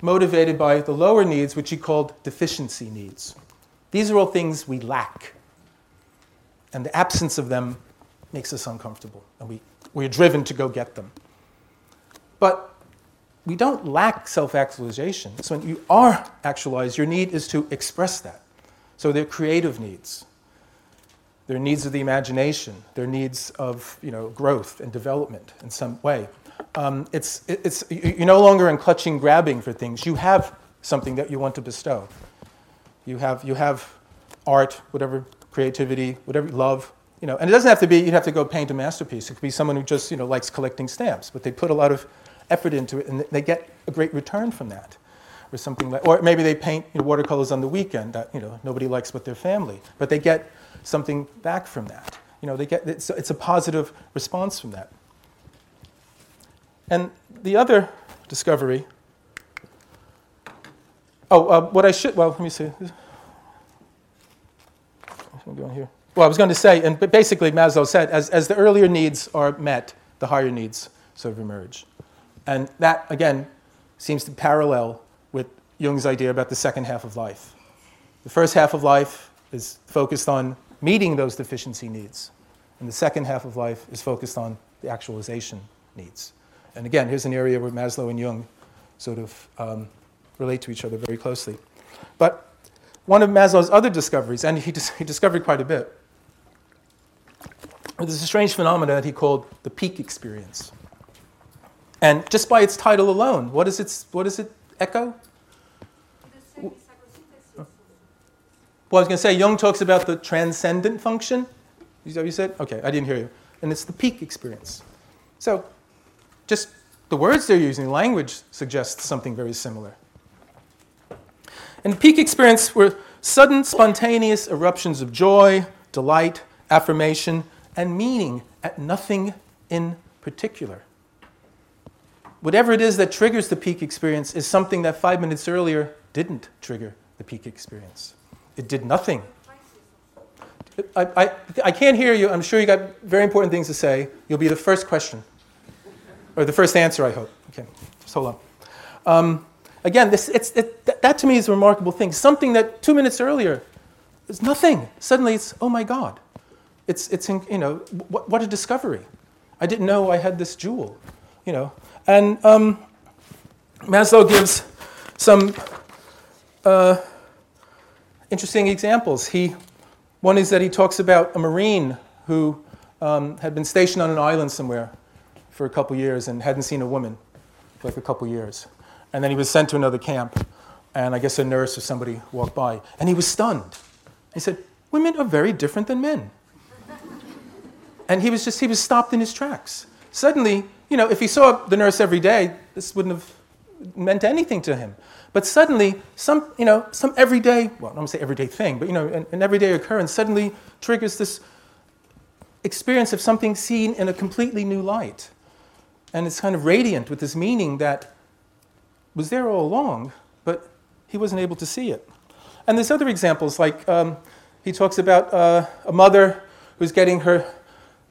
motivated by the lower needs, which he called deficiency needs. These are all things we lack. And the absence of them makes us uncomfortable, and we, we're driven to go get them. But we don't lack self actualization. So when you are actualized, your need is to express that. So they're creative needs. They're needs of the imagination. They're needs of you know, growth and development in some way. Um, it's, it's, you're no longer in clutching, grabbing for things. You have something that you want to bestow. You have, you have art, whatever, creativity, whatever, love. You know, and it doesn't have to be, you'd have to go paint a masterpiece. It could be someone who just you know, likes collecting stamps, but they put a lot of effort into it and they get a great return from that. or something like, or maybe they paint you know, watercolors on the weekend that you know nobody likes but their family, but they get something back from that. You know, they get it's, it's a positive response from that. And the other discovery. Oh, uh, what I should well, let me see. What's going here? Well, I was going to say, and basically Maslow said, as, as the earlier needs are met, the higher needs sort of emerge. And that, again, seems to parallel with Jung's idea about the second half of life. The first half of life is focused on meeting those deficiency needs, and the second half of life is focused on the actualization needs. And again, here's an area where Maslow and Jung sort of um, relate to each other very closely. But one of Maslow's other discoveries, and he, dis- he discovered quite a bit, there's a strange phenomenon that he called the peak experience. And just by its title alone, what does it, what does it echo? Well, I was going to say, Jung talks about the transcendent function. Is that what you said? Okay, I didn't hear you. And it's the peak experience. So, just the words they're using, language suggests something very similar. And peak experience were sudden, spontaneous eruptions of joy, delight, affirmation, and meaning at nothing in particular. Whatever it is that triggers the peak experience is something that five minutes earlier didn't trigger the peak experience. It did nothing. I, I, I can't hear you. I'm sure you got very important things to say. You'll be the first question, or the first answer, I hope. Okay, just hold on. Um, again, this, it, that, that to me is a remarkable thing. Something that two minutes earlier is nothing. Suddenly it's, oh my God. It's, it's you know, what, what a discovery. I didn't know I had this jewel, you know. And um, Maslow gives some uh, interesting examples. He, one is that he talks about a Marine who um, had been stationed on an island somewhere for a couple years and hadn't seen a woman for like a couple years. And then he was sent to another camp, and I guess a nurse or somebody walked by, and he was stunned. He said, Women are very different than men. And he was just, he was stopped in his tracks. Suddenly, you know, if he saw the nurse every day, this wouldn't have meant anything to him. But suddenly, some, you know, some everyday, well, I don't to say everyday thing, but, you know, an, an everyday occurrence suddenly triggers this experience of something seen in a completely new light. And it's kind of radiant with this meaning that was there all along, but he wasn't able to see it. And there's other examples, like um, he talks about uh, a mother who's getting her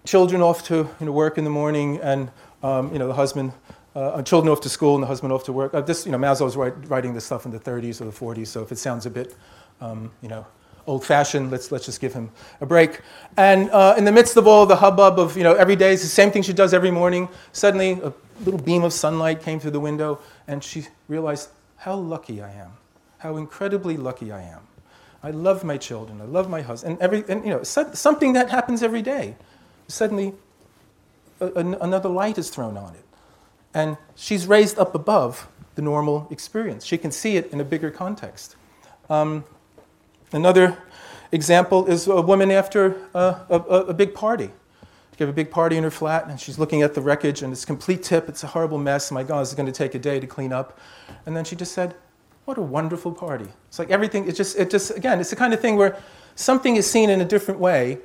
children off to you know, work in the morning, and um, you know, the husband, uh, children off to school and the husband off to work. Uh, this, you know, Maslow's write, writing this stuff in the 30s or the 40s, so if it sounds a bit, um, you know, old-fashioned, let's, let's just give him a break. And uh, in the midst of all the hubbub of, you know, every day, it's the same thing she does every morning, suddenly a little beam of sunlight came through the window, and she realized how lucky I am, how incredibly lucky I am. I love my children, I love my husband, and, every, and you know, something that happens every day suddenly a, a, another light is thrown on it. And she's raised up above the normal experience. She can see it in a bigger context. Um, another example is a woman after a, a, a big party. She have a big party in her flat, and she's looking at the wreckage, and it's complete tip. It's a horrible mess. My God, it's going to take a day to clean up. And then she just said, "What a wonderful party!" It's like everything. It just, it just, again, it's the kind of thing where something is seen in a different way,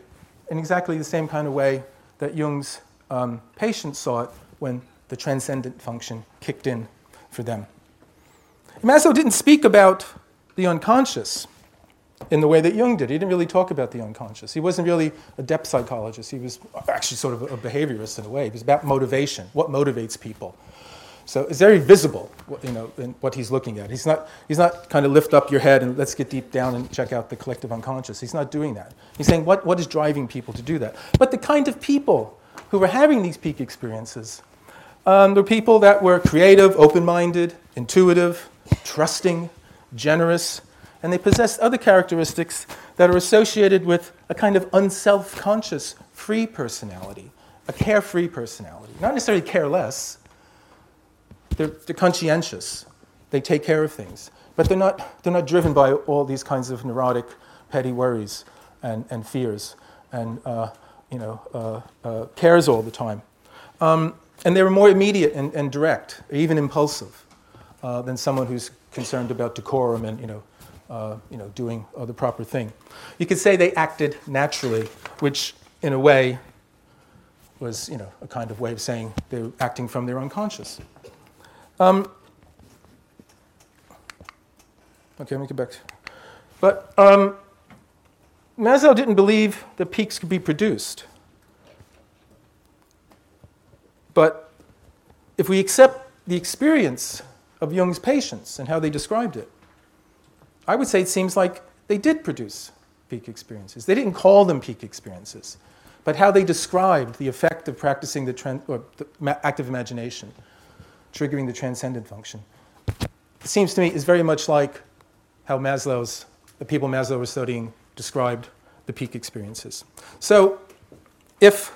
in exactly the same kind of way that Jung's um, patients saw it when the transcendent function kicked in for them. Maslow didn't speak about the unconscious in the way that Jung did. He didn't really talk about the unconscious. He wasn't really a depth psychologist. He was actually sort of a behaviorist in a way. He was about motivation, what motivates people. So it's very visible, you know, in what he's looking at. He's not, he's not kind of lift up your head and let's get deep down and check out the collective unconscious. He's not doing that. He's saying what, what is driving people to do that. But the kind of people who were having these peak experiences um, were people that were creative, open-minded, intuitive, trusting, generous, and they possessed other characteristics that are associated with a kind of unself-conscious, free personality, a carefree personality. Not necessarily careless, they're, they're conscientious. They take care of things. But they're not, they're not driven by all these kinds of neurotic, petty worries and, and fears and uh, you know, uh, uh, cares all the time. Um, and they were more immediate and, and direct, even impulsive. uh, than someone who's concerned about decorum and you know, uh, you know, doing uh, the proper thing. You could say they acted naturally, which in a way was you know, a kind of way of saying they're acting from their unconscious. Um, okay, let me get back. But um, Maslow didn't believe that peaks could be produced. But if we accept the experience of Jung's patients and how they described it, I would say it seems like they did produce peak experiences. They didn't call them peak experiences, but how they described the effect of practicing the, or the active imagination, triggering the transcendent function. It seems to me is very much like how Maslow's, the people Maslow was studying described the peak experiences. So if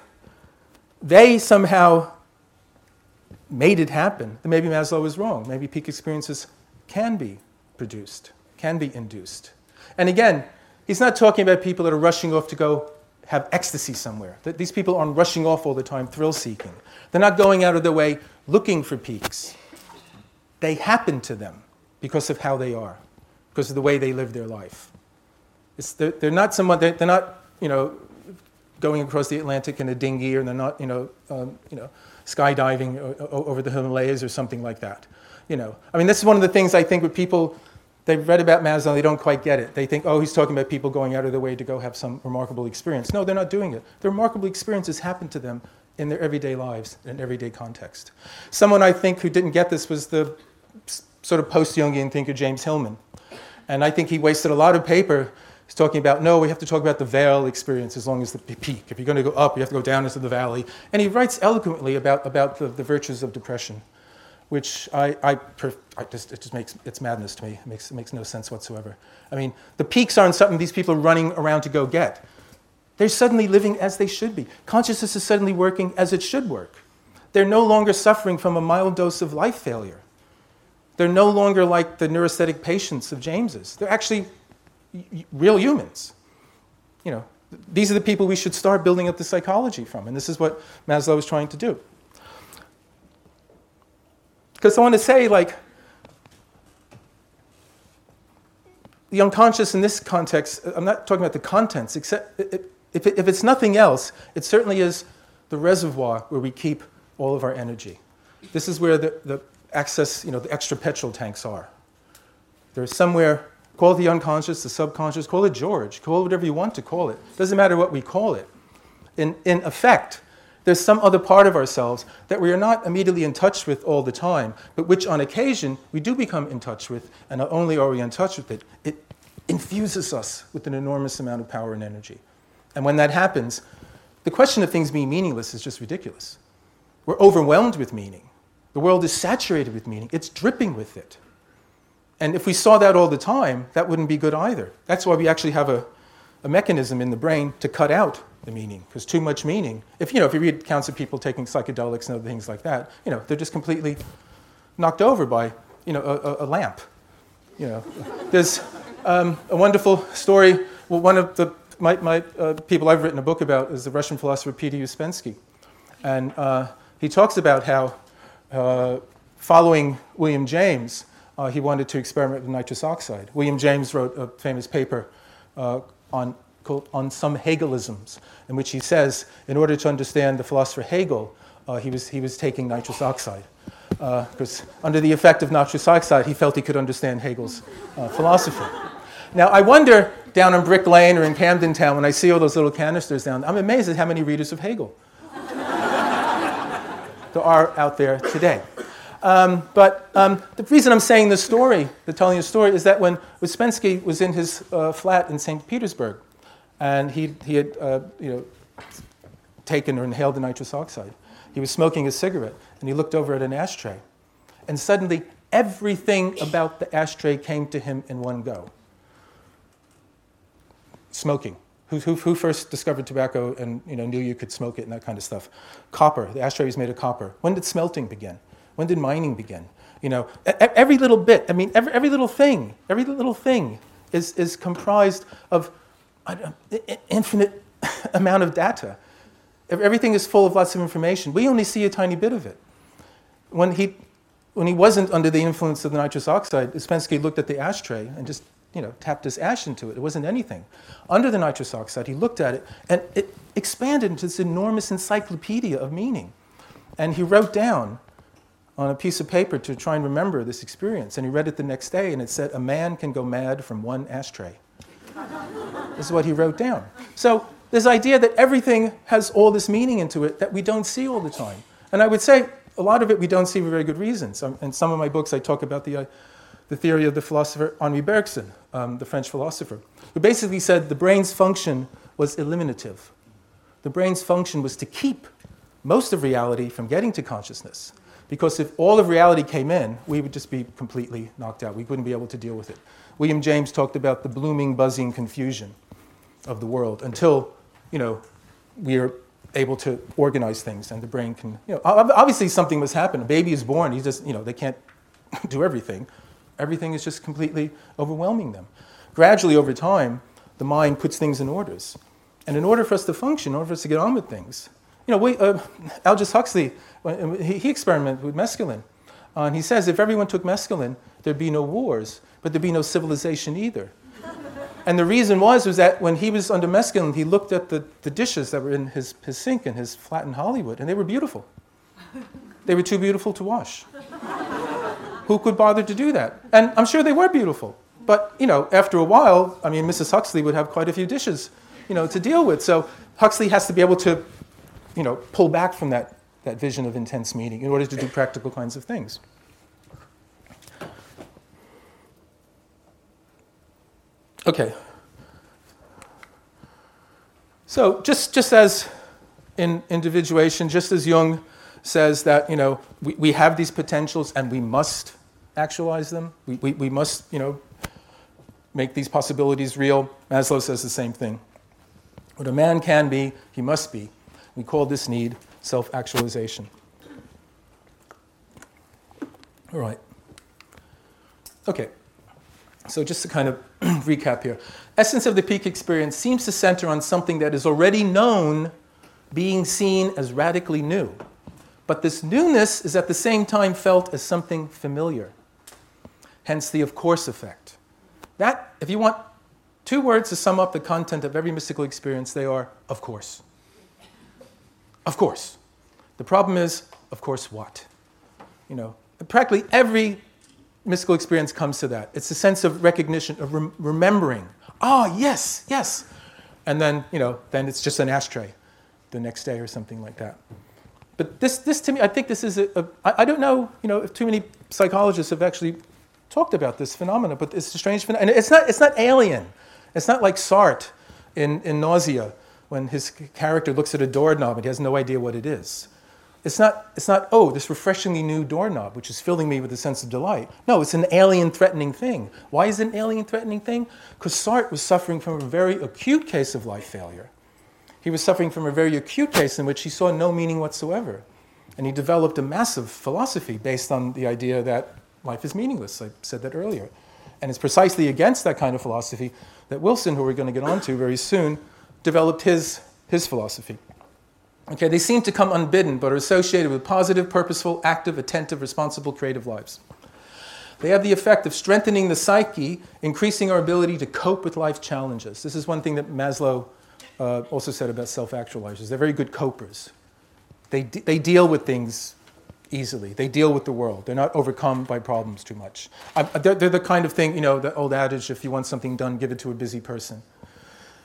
they somehow made it happen, then maybe Maslow was wrong. Maybe peak experiences can be produced, can be induced. And again, he's not talking about people that are rushing off to go have ecstasy somewhere. These people aren't rushing off all the time, thrill seeking. They're not going out of their way looking for peaks. They happen to them because of how they are, because of the way they live their life. They're, they're, not someone, they're, they're, not, you know, going across the Atlantic in a dinghy, or they're not, you know, um, you know skydiving over the Himalayas or something like that. You know, I mean, this is one of the things I think with people, they've read about Maslow, they don't quite get it. They think, oh, he's talking about people going out of their way to go have some remarkable experience. No, they're not doing it. The remarkable experiences happen to them in their everyday lives, in everyday context. Someone I think who didn't get this was the sort of post-Jungian thinker James Hillman. And I think he wasted a lot of paper He's talking about, no, we have to talk about the vale experience as long as the peak. If you're going to go up, you have to go down into the valley. And he writes eloquently about, about the, the virtues of depression, which I, I, I, just, it just makes, it's madness to me. It makes, it makes no sense whatsoever. I mean, the peaks aren't something these people are running around to go get. They're suddenly living as they should be. Consciousness is suddenly working as it should work. They're no longer suffering from a mild dose of life failure. They're no longer like the neurasthenic patients of James's. They're actually real humans. You know, these are the people we should start building up the psychology from, and this is what Maslow is trying to do. Because I want to say, like, the unconscious in this context, I'm not talking about the contents, except if, if it's nothing else, it certainly is the reservoir where we keep all of our energy. This is where the, the you know, the extra petrol tanks are. They're somewhere Call it the unconscious, the subconscious, call it George, call it whatever you want to call it. Doesn't matter what we call it. In, in effect, there's some other part of ourselves that we are not immediately in touch with all the time, but which on occasion we do become in touch with, and not only are we in touch with it, it infuses us with an enormous amount of power and energy. And when that happens, the question of things being meaningless is just ridiculous. We're overwhelmed with meaning. The world is saturated with meaning, it's dripping with it. And if we saw that all the time, that wouldn't be good either. That's why we actually have a, a mechanism in the brain to cut out the meaning, because too much meaning. If you know, if you read accounts of people taking psychedelics and other things like that, you know, they're just completely knocked over by you know a, a lamp. You know, there's um, a wonderful story. Well, one of the my, my uh, people I've written a book about is the Russian philosopher Peter Ouspensky. and uh, he talks about how uh, following William James uh, he wanted to experiment with nitrous oxide. William James wrote a famous paper uh, on, on some Hegelisms, in which he says, in order to understand the philosopher Hegel, he, was, he was taking nitrous oxide. Because under the effect of nitrous oxide, he felt he could understand Hegel's philosophy. Now, I wonder down in Brick Lane or in Camden Town when I see all those little canisters down, I'm amazed at how many readers of Hegel there are out there today. Um, but um, the reason I'm saying this story, the telling the story, is that when Ouspensky was in his uh, flat in St. Petersburg, and he, he had uh, you know, taken or inhaled the nitrous oxide, he was smoking a cigarette, and he looked over at an ashtray. And suddenly, everything about the ashtray came to him in one go. Smoking. Who, who, who, first discovered tobacco and you know, knew you could smoke it and that kind of stuff? Copper. The ashtray was made of copper. When did smelting begin? When did mining begin? You know, every little bit, I mean, every, every little thing, every little thing is, is comprised of infinite amount of data. Everything is full of lots of information. We only see a tiny bit of it. When he, when he wasn't under the influence of the nitrous oxide, Ouspensky looked at the ashtray and just you know, tapped his ash into it. It wasn't anything. Under the nitrous oxide, he looked at it and it expanded into this enormous encyclopedia of meaning. And he wrote down on a piece of paper to try and remember this experience. And he read it the next day and it said, A man can go mad from one ashtray. this is what he wrote down. So, this idea that everything has all this meaning into it that we don't see all the time. And I would say a lot of it we don't see for very good reasons. Um, in some of my books, I talk about the, uh, the theory of the philosopher Henri Bergson, um, the French philosopher, who basically said the brain's function was eliminative. The brain's function was to keep most of reality from getting to consciousness. Because if all of reality came in, we would just be completely knocked out. We wouldn't be able to deal with it. William James talked about the blooming, buzzing confusion of the world until, you know, we are able to organize things and the brain can, you know, obviously something must happen. A baby is born, he just, you know, they can't do everything. Everything is just completely overwhelming them. Gradually, over time, the mind puts things in orders. And in order for us to function, in order for us to get on with things, you know, we, uh, Huxley, he, he experimented with mescaline. Uh, and he says if everyone took mescaline, there'd be no wars, but there'd be no civilization either. And the reason was, was that when he was under mescaline, he looked at the, the dishes that were in his, his sink in his flat in Hollywood, and they were beautiful. They were too beautiful to wash. Who could bother to do that? And I'm sure they were beautiful. But, you know, after a while, I mean, Mrs. Huxley would have quite a few dishes, you know, to deal with. So Huxley has to be able to, you know, pull back from that, that vision of intense meaning in order to do practical kinds of things. Okay. So just, just as in individuation, just as Jung says that, you know, we, we have these potentials and we must actualize them. We, we, we must, you know, make these possibilities real. Maslow says the same thing. What a man can be, he must be. We call this need self actualization. All right. Okay. So, just to kind of recap here Essence of the peak experience seems to center on something that is already known being seen as radically new. But this newness is at the same time felt as something familiar hence the of course effect. That, if you want two words to sum up the content of every mystical experience, they are of course. Of course. The problem is, of course, what? You know, practically every mystical experience comes to that. It's a sense of recognition, of rem- remembering. Ah, oh, yes, yes. And then, you know, then it's just an ashtray the next day or something like that. But this, this to me, I think this is a, a I, I don't know, you know, if too many psychologists have actually talked about this phenomenon, but it's a strange phenomenon. And it's not, it's not alien. It's not like Sartre in, in Nausea when his character looks at a doorknob and he has no idea what it is. It's not, it's not, oh, this refreshingly new doorknob, which is filling me with a sense of delight. No, it's an alien threatening thing. Why is it an alien threatening thing? Because Sartre was suffering from a very acute case of life failure. He was suffering from a very acute case in which he saw no meaning whatsoever. And he developed a massive philosophy based on the idea that life is meaningless. I said that earlier. And it's precisely against that kind of philosophy that Wilson, who we're going to get onto very soon, developed his, his philosophy. Okay, they seem to come unbidden, but are associated with positive, purposeful, active, attentive, responsible, creative lives. They have the effect of strengthening the psyche, increasing our ability to cope with life challenges. This is one thing that Maslow uh, also said about self actualizers. They're very good copers. They, de- they deal with things easily. They deal with the world. They're not overcome by problems too much. They're, they're, the kind of thing, you know, the old adage if you want something done, give it to a busy person.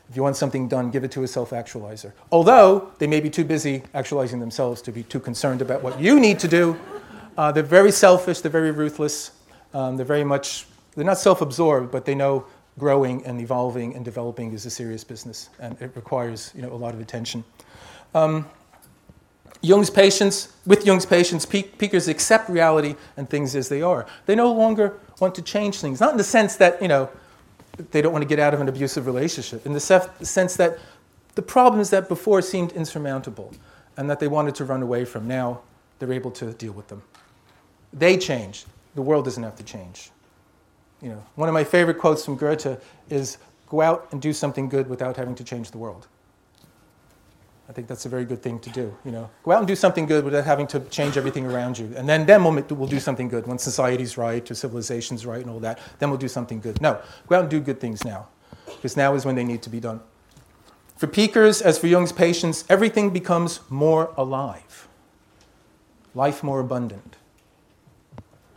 If you want something done, give it to a self actualizer. Although they may be too busy actualizing themselves to be too concerned about what you need to do. Uh, they're very selfish, they're very ruthless, um, they're very much, they're not self absorbed, but they know growing and evolving and developing is a serious business and it requires you know, a lot of attention. Um, Jung's patients, with Jung's patients, peakers accept reality and things as they are. They no longer want to change things, not in the sense that, you know, they don't want to get out of an abusive relationship, in the sense that the problems that before seemed insurmountable and that they wanted to run away from, now they're able to deal with them. They change. The world doesn't have to change. You know, one of my favorite quotes from Goethe is, go out and do something good without having to change the world. I think that's a very good thing to do. You know, go out and do something good without having to change everything around you, and then then we'll, we'll do something good when society's right or civilization's right and all that. Then we'll do something good. No, go out and do good things now, because now is when they need to be done. For Peakers, as for Jung's patients, everything becomes more alive, life more abundant.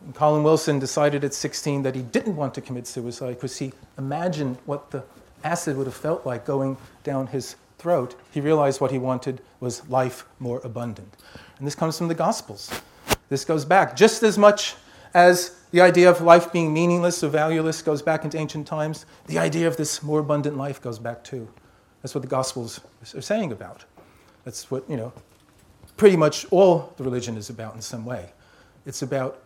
And Colin Wilson decided at 16 that he didn't want to commit suicide because he imagined what the acid would have felt like going down his throat, he realized what he wanted was life more abundant. And this comes from the Gospels. This goes back just as much as the idea of life being meaningless or valueless goes back into ancient times. The idea of this more abundant life goes back too. That's what the Gospels are saying about. That's what, you know, pretty much all the religion is about in some way. It's about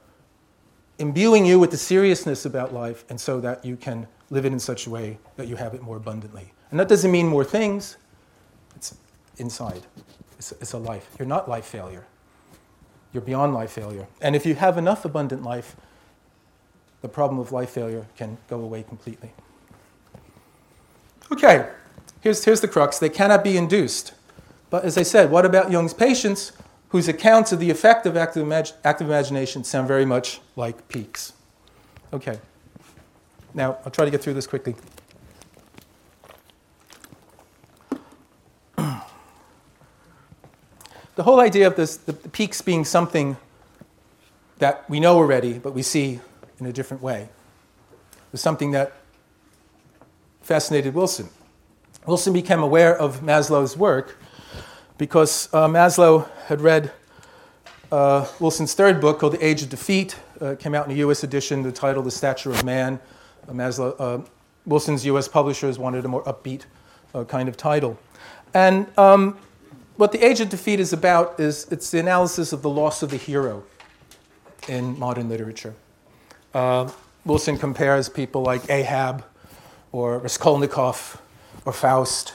imbuing you with the seriousness about life and so that you can live it in such a way that you have it more abundantly. And that doesn't mean more things, it's inside. It's, it's a life. You're not life failure. You're beyond life failure. And if you have enough abundant life, the problem of life failure can go away completely. Okay, here's, here's the crux. They cannot be induced. But as I said, what about Jung's patients whose accounts of the effect of active, imag- active imagination sound very much like peaks? Okay, now I'll try to get through this quickly. the whole idea of this, the, the peaks being something that we know already, but we see in a different way, was something that fascinated Wilson. Wilson became aware of Maslow's work because uh, Maslow had read uh, Wilson's third book called The Age of Defeat. Uh, came out in a U.S. edition, the title The Stature of Man. Uh, Maslow, uh, Wilson's U.S. publishers wanted a more upbeat uh, kind of title. And um, what the Age of Defeat is about is it's the analysis of the loss of the hero in modern literature. Wilson compares people like Ahab or Raskolnikov or Faust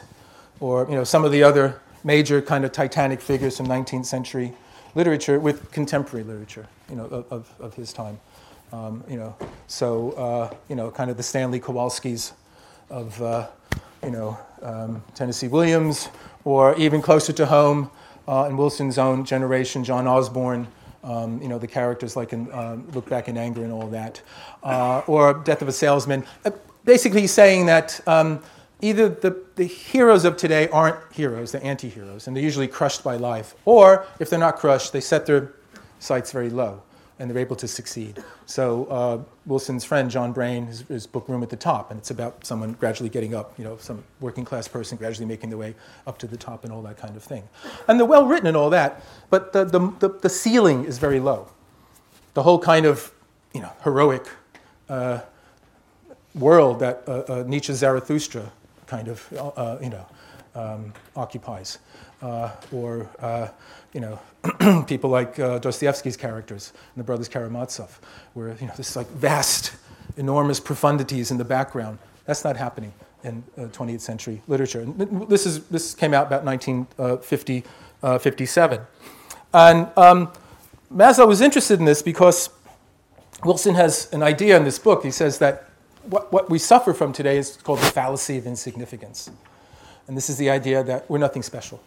or you know, some of the other major kind of titanic figures from 19th century literature with contemporary literature you know, of, of his time. Um, you know, so uh, you know, kind of the Stanley Kowalskis of uh, you know, um, Tennessee Williams or even closer to home uh, in Wilson's own generation, John Osborne. Um, you know, the characters like in uh, Look Back in Anger and all that, uh, or Death of a Salesman. Uh, basically saying that um, either the, the heroes of today aren't heroes, they're anti heroes, and they're usually crushed by life, or if they're not crushed, they set their sights very low and they're able to succeed. So uh, Wilson's friend John Braine, his, his, book Room at the Top, and it's about someone gradually getting up, you know, some working class person gradually making their way up to the top and all that kind of thing. And they're well written and all that, but the, the, the, the ceiling is very low. The whole kind of, you know, heroic uh, world that uh, uh Nietzsche's Zarathustra kind of, uh, you know, um, occupies. Uh, or you know, people like uh, Dostoevsky's characters in the Brothers Karamazov, where you know this like vast, enormous profundities in the background. That's not happening in uh, 20th century literature. And this is this came out about 1957, uh, and um, Maslow was interested in this because Wilson has an idea in this book. He says that what, what we suffer from today is called the fallacy of insignificance, and this is the idea that we're nothing special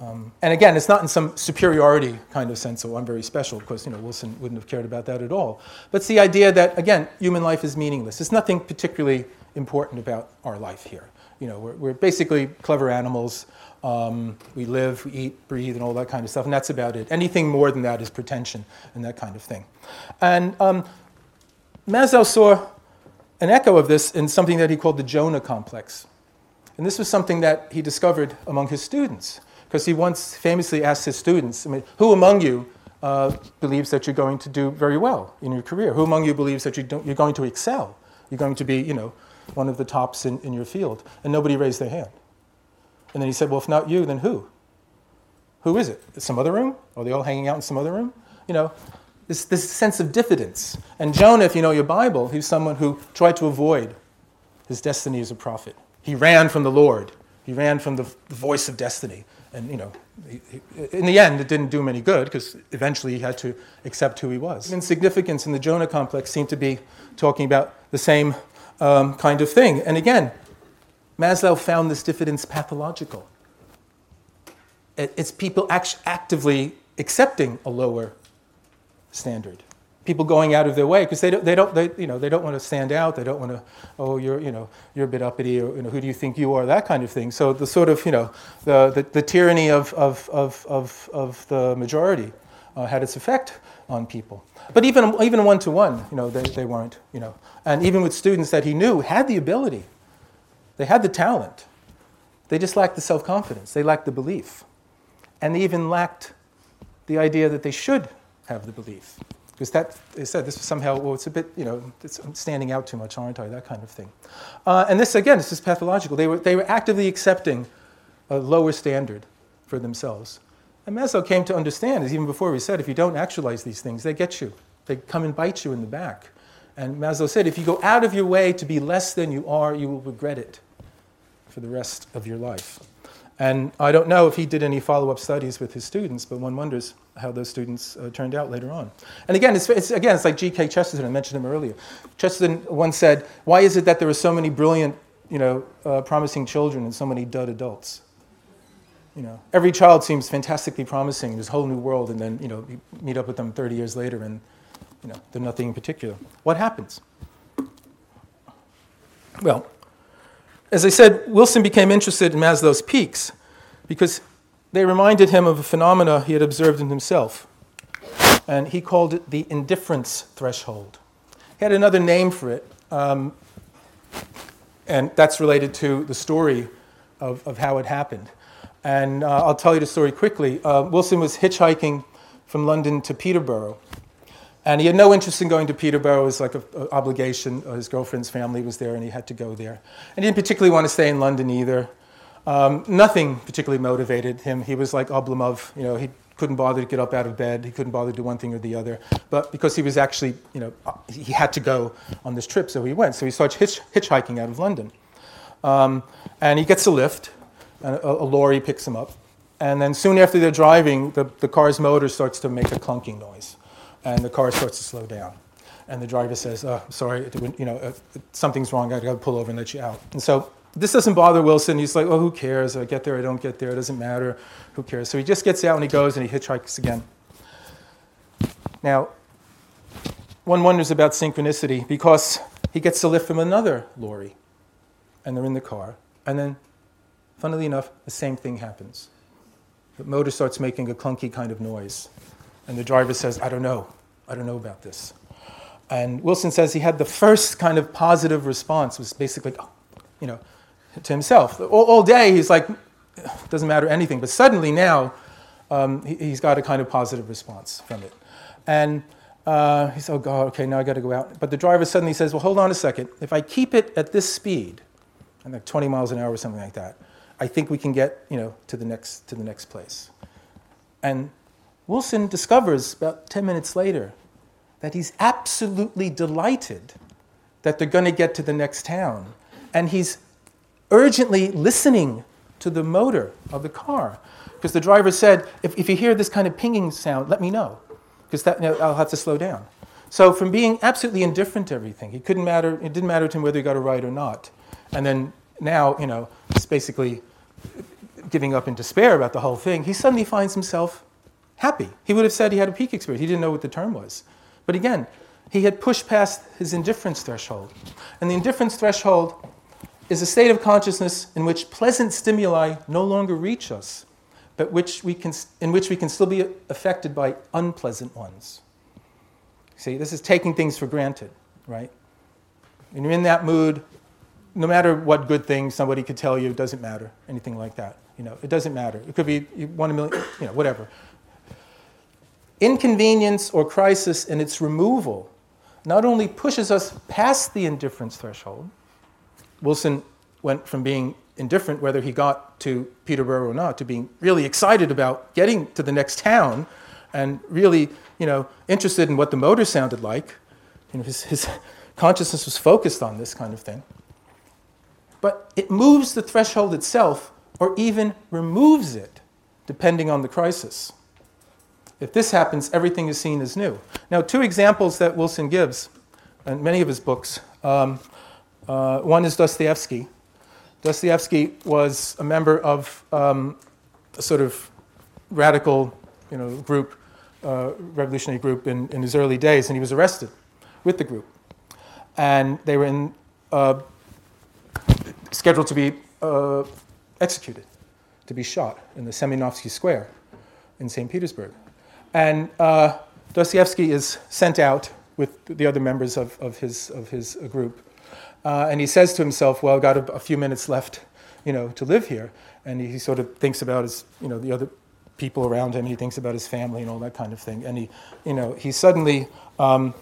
um, and again, it's not in some superiority kind of sense, oh, I'm very special, because you know, Wilson wouldn't have cared about that at all. But it's the idea that, again, human life is meaningless. There's nothing particularly important about our life here. You know, we're, we're basically clever animals. Um, we live, we eat, breathe, and all that kind of stuff, and that's about it. Anything more than that is pretension and that kind of thing. And um, Maslow saw an echo of this in something that he called the Jonah complex. And this was something that he discovered among his students because he once famously asked his students, I mean, who among you uh, believes that you're going to do very well in your career? Who among you believes that you are going to excel? You're going to be, you know, one of the tops in, in your field? And nobody raised their hand. And then he said, well, if not you, then who? Who is it? Some other room? Are they all hanging out in some other room? You know, this, this sense of diffidence. And Jonah, if you know your Bible, he's someone who tried to avoid his destiny as a prophet. He ran from the Lord. He ran from the, the voice of destiny and you know, in the end, it didn't do him any good because eventually he had to accept who he was. Insignificance in the Jonah complex seemed to be talking about the same um, kind of thing. And again, Maslow found this diffidence pathological. it's people act- actively accepting a lower standard. People going out of their way because they don't, they don't, they, you know, they don't want to stand out. They don't want to, oh, you're, you know, you're a bit uppity, or you know, who do you think you are? That kind of thing. So the sort of, you know, the, the, the tyranny of, of, of, of, of the majority uh, had its effect on people. But even even one to one, you know, they, they weren't, you know, and even with students that he knew had the ability, they had the talent, they just lacked the self confidence, they lacked the belief, and they even lacked the idea that they should have the belief. Because that, they said this was somehow, well, it's a bit, you know, it's standing out too much, aren't I? That kind of thing. Uh, and this, again, this is pathological. They were, they were actively accepting a lower standard for themselves. And Maslow came to understand, as even before we said, if you don't actualize these things, they get you. They come and bite you in the back. And Maslow said, if you go out of your way to be less than you are, you will regret it for the rest of your life. And I don't know if he did any follow up studies with his students, but one wonders how those students uh, turned out later on. And again, it's, it's, again, it's like G.K. Chesterton, I mentioned him earlier. Chesterton once said, Why is it that there are so many brilliant, you know, uh, promising children and so many dud adults? You know, every child seems fantastically promising, this whole new world, and then, you know, you meet up with them 30 years later and, you know, they're nothing in particular. What happens? Well, as I said, Wilson became interested in Maslow's peaks because they reminded him of a phenomena he had observed in himself. And he called it the indifference threshold. He had another name for it, um, and that's related to the story of, of how it happened. And uh, I'll tell you the story quickly. Uh, Wilson was hitchhiking from London to Peterborough and he had no interest in going to Peterborough. It was like an obligation. Uh, his girlfriend's family was there, and he had to go there. And he didn't particularly want to stay in London either. Um, nothing particularly motivated him. He was like Oblomov. You know, he couldn't bother to get up out of bed. He couldn't bother to do one thing or the other. But because he was actually, you know, uh, he had to go on this trip, so he went. So he starts hitch- hitchhiking out of London. Um, and he gets a lift, and a, a lorry picks him up. And then soon after they're driving, the, the car's motor starts to make a clunking noise and the car starts to slow down. And the driver says, oh, sorry, you know, uh, something's wrong, I gotta pull over and let you out. And so this doesn't bother Wilson. He's like, oh, who cares? I get there, I don't get there, it doesn't matter, who cares? So he just gets out and he goes and he hitchhikes again. Now, one wonders about synchronicity because he gets a lift from another lorry and they're in the car. And then, funnily enough, the same thing happens. The motor starts making a clunky kind of noise. And the driver says, I don't know. I don't know about this. And Wilson says he had the first kind of positive response was basically, you know, to himself. All, all, day he's like, doesn't matter anything. But suddenly now um, he, has got a kind of positive response from it. And uh, he says, oh God, okay, now I got to go out. But the driver suddenly says, well, hold on a second. If I keep it at this speed, and like 20 miles an hour or something like that, I think we can get, you know, to the next, to the next place. And Wilson discovers about 10 minutes later that he's absolutely delighted that they're going to get to the next town. And he's urgently listening to the motor of the car. Because the driver said, if, if you hear this kind of pinging sound, let me know, because you know, I'll have to slow down. So from being absolutely indifferent to everything, it couldn't matter, it didn't matter to him whether he got a ride or not. And then now, you know, he's basically giving up in despair about the whole thing. He suddenly finds himself happy. He would have said he had a peak experience. He didn't know what the term was. But again, he had pushed past his indifference threshold. And the indifference threshold is a state of consciousness in which pleasant stimuli no longer reach us, but which we can, in which we can still be affected by unpleasant ones. See, this is taking things for granted, right? When you're in that mood, no matter what good thing somebody could tell you, it doesn't matter, anything like that. You know, it doesn't matter. It could be one million, you know, whatever. Inconvenience or crisis in its removal not only pushes us past the indifference threshold, Wilson went from being indifferent whether he got to Peterborough or not to being really excited about getting to the next town and really you know, interested in what the motor sounded like. You know, his, his consciousness was focused on this kind of thing. But it moves the threshold itself or even removes it depending on the crisis. If this happens, everything is seen as new. Now, two examples that Wilson gives in many of his books. Um, uh, one is Dostoevsky. Dostoevsky was a member of um, a sort of radical you know, group, uh, revolutionary group in, in his early days, and he was arrested with the group. And they were in, uh, scheduled to be uh, executed, to be shot in the Semyonovsky Square in St. Petersburg. And uh, Dostoevsky is sent out with the other members of, of, his, of his group. Uh, and he says to himself, well, I've got a, a, few minutes left, you know, to live here. And he, he sort of thinks about his, you know, the other people around him. He thinks about his family and all that kind of thing. And he, you know, he suddenly, um,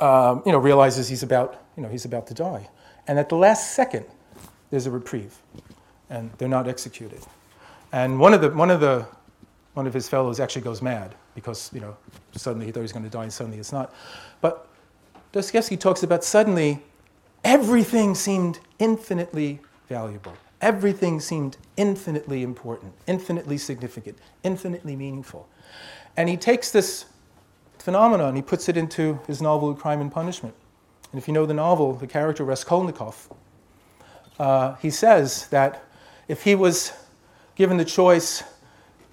um, you know, realizes he's about, you know, he's about to die. And at the last second, there's a reprieve, and they're not executed. And one of the, one of the, one of his fellows actually goes mad because, you know, suddenly he thought he was going to die, and suddenly it's not. But Dostoevsky talks about suddenly everything seemed infinitely valuable. Everything seemed infinitely important, infinitely significant, infinitely meaningful. And he takes this phenomenon he puts it into his novel Crime and Punishment. And if you know the novel, the character Raskolnikov, uh, he says that if he was given the choice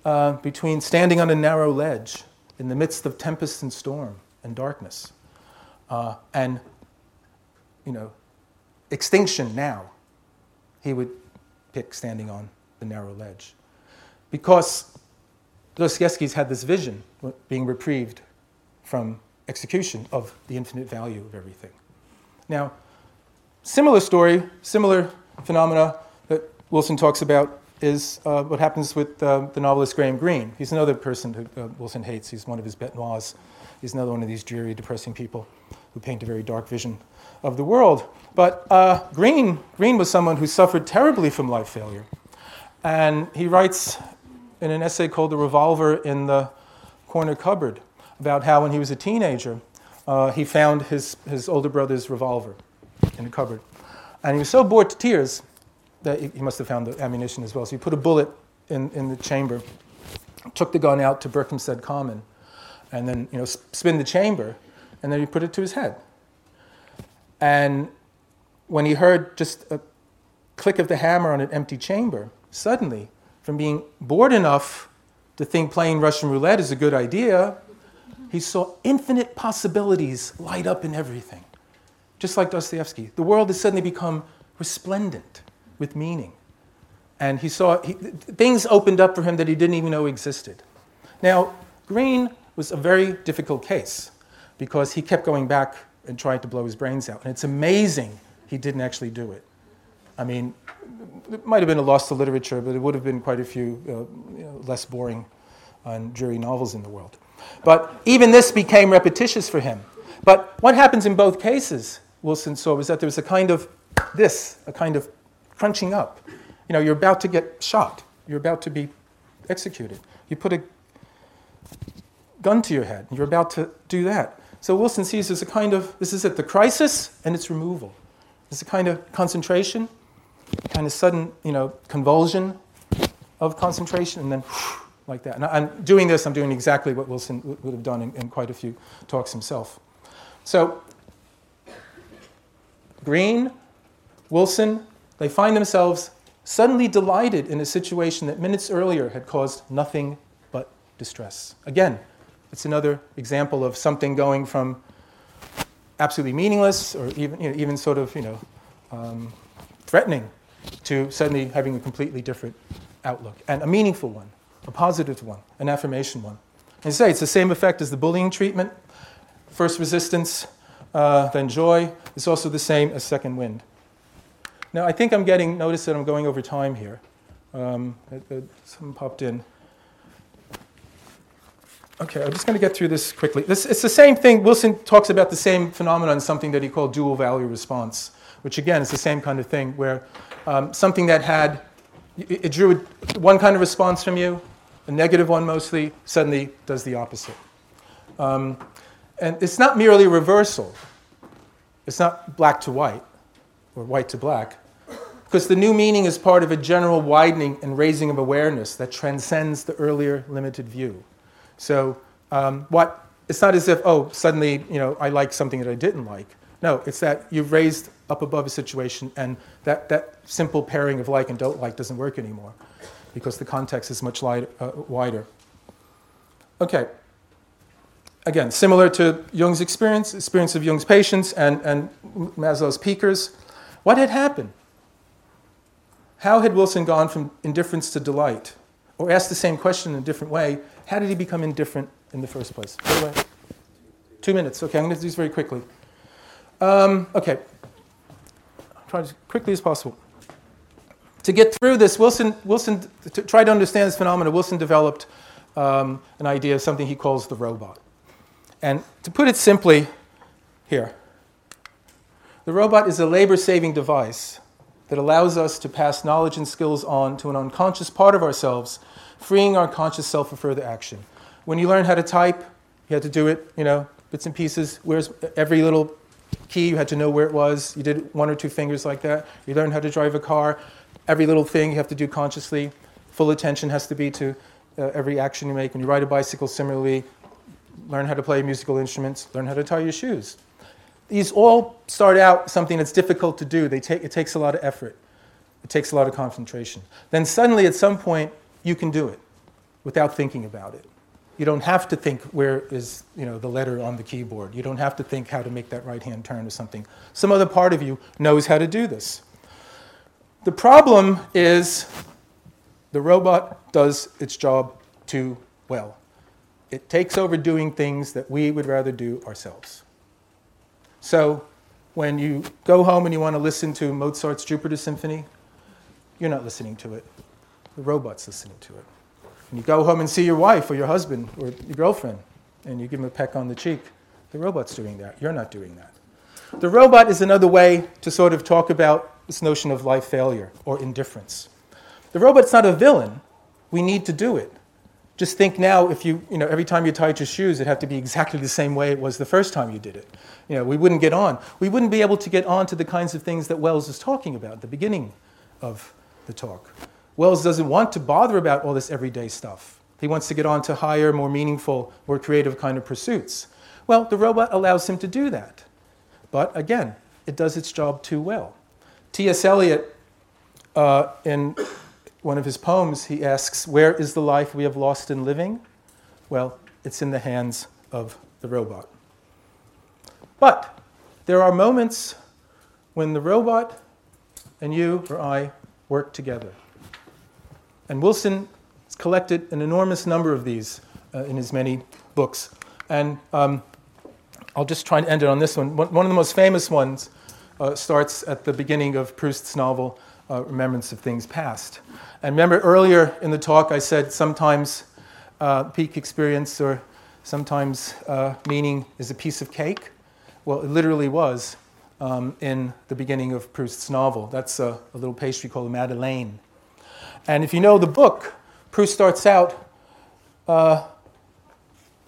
uh, between standing on a narrow ledge in the midst of tempest and storm and darkness uh, and you know extinction now he would pick standing on the narrow ledge. Because Dostoevsky's had this vision, being reprieved from execution, of the infinite value of everything. Now, similar story, similar phenomena that Wilson talks about is uh, what happens with uh, the novelist Graham Greene. He's another person who uh, Wilson hates. He's one of his bête noirs. He's another one of these dreary, depressing people who paint a very dark vision of the world. But uh, Greene, Greene was someone who suffered terribly from life failure. And he writes in an essay called The Revolver in the Corner Cupboard about how when he was a teenager, uh, he found his, his older brother's revolver in the cupboard. And he was so bored to tears that he, must have found the ammunition as well. So he put a bullet in, in the chamber, took the gun out to Berkhamsted Common, and then you know, spin the chamber, and then he put it to his head. And when he heard just a click of the hammer on an empty chamber, suddenly, from being bored enough to think playing Russian roulette is a good idea, he saw infinite possibilities light up in everything. Just like Dostoevsky. The world has suddenly become resplendent with meaning. And he saw he, things opened up for him that he didn't even know existed. Now, Greene was a very difficult case because he kept going back and tried to blow his brains out. And it's amazing he didn't actually do it. I mean, it might have been a loss to literature, but it would have been quite a few uh, you know, less boring and dreary novels in the world. But even this became repetitious for him. But what happens in both cases, Wilson saw, was that there was a kind of this, a kind of crunching up. You know, you're about to get shot, you're about to be executed. You put a gun to your head, and you're about to do that. So Wilson sees there's a kind of, this is at the crisis and its removal. There's a kind of concentration, kind of sudden, you know, convulsion of concentration, and then like that. And I'm doing this, I'm doing exactly what Wilson would have done in, in quite a few talks himself. So Greene, Wilson, they find themselves suddenly delighted in a situation that minutes earlier had caused nothing but distress. Again, it's another example of something going from absolutely meaningless or even, you know, even sort of you know, um, threatening to suddenly having a completely different outlook and a meaningful one, a positive one, an affirmation one. And say it's the same effect as the bullying treatment. First resistance, uh, then joy. It's also the same as second wind. Now, I think I'm getting, notice that I'm going over time here. Um, someone popped in. Okay, I'm just going to get through this quickly. This, it's the same thing. Wilson talks about the same phenomenon, something that he called dual value response, which again is the same kind of thing where um, something that had, it, it drew one kind of response from you, a negative one mostly, suddenly does the opposite. Um, and it's not merely reversal, it's not black to white or white to black, because the new meaning is part of a general widening and raising of awareness that transcends the earlier limited view. So um, what, it's not as if, oh, suddenly, you know, I like something that I didn't like. No, it's that you've raised up above a situation and that, that simple pairing of like and don't like doesn't work anymore. because the context is much light, uh, wider. Okay. Again, similar to Jung's experience, experience of Jung's patients and, and Maslow's peakers, what had happened? How had Wilson gone from indifference to delight? Or asked the same question in a different way, how did he become indifferent in the first place? Two minutes. Okay, I'm going to do this very quickly. Um, okay, I'll try as quickly as possible. To get through this, Wilson, Wilson to try to understand this phenomenon, Wilson developed um, an idea of something he calls the robot. And to put it simply, here, the robot is a labor saving device that allows us to pass knowledge and skills on to an unconscious part of ourselves, freeing our conscious self for further action. When you learn how to type, you had to do it, you know, bits and pieces. Where's every little key, you had to know where it was. You did one or two fingers like that. You learn how to drive a car. Every little thing you have to do consciously. Full attention has to be to uh, every action you make. When you ride a bicycle, similarly, learn how to play musical instruments, learn how to tie your shoes. These all start out something that's difficult to do. They take, it takes a lot of effort. It takes a lot of concentration. Then suddenly, at some point, you can do it without thinking about it. You don't have to think where is you know, the letter on the keyboard. You don't have to think how to make that right hand turn or something. Some other part of you knows how to do this. The problem is the robot does its job too well. It takes over doing things that we would rather do ourselves. So when you go home and you want to listen to Mozart's Jupiter Symphony, you're not listening to it. The robot's listening to it. When you go home and see your wife or your husband or your girlfriend and you give them a peck on the cheek, the robot's doing that. You're not doing that. The robot is another way to sort of talk about this notion of life failure or indifference. The robot's not a villain. We need to do it. Just think now if you, you know, every time you tied your shoes, it'd have to be exactly the same way it was the first time you did it. You know, we wouldn't get on. We wouldn't be able to get on to the kinds of things that Wells is talking about at the beginning of the talk. Wells doesn't want to bother about all this everyday stuff. He wants to get on to higher, more meaningful, more creative kind of pursuits. Well, the robot allows him to do that. But again, it does its job too well. T.S. Eliot, uh, in one of his poems, he asks, Where is the life we have lost in living? Well, it's in the hands of the robot. But there are moments when the robot and you or I work together. And Wilson has collected an enormous number of these uh, in his many books. And um, I'll just try and end it on this one. One of the most famous ones uh, starts at the beginning of Proust's novel, uh, Remembrance of Things Past. And remember earlier in the talk, I said sometimes uh, peak experience or sometimes uh, meaning is a piece of cake. Well, it literally was um, in the beginning of Proust's novel. That's a, a little pastry called a Madeleine. And if you know the book, Proust starts out uh,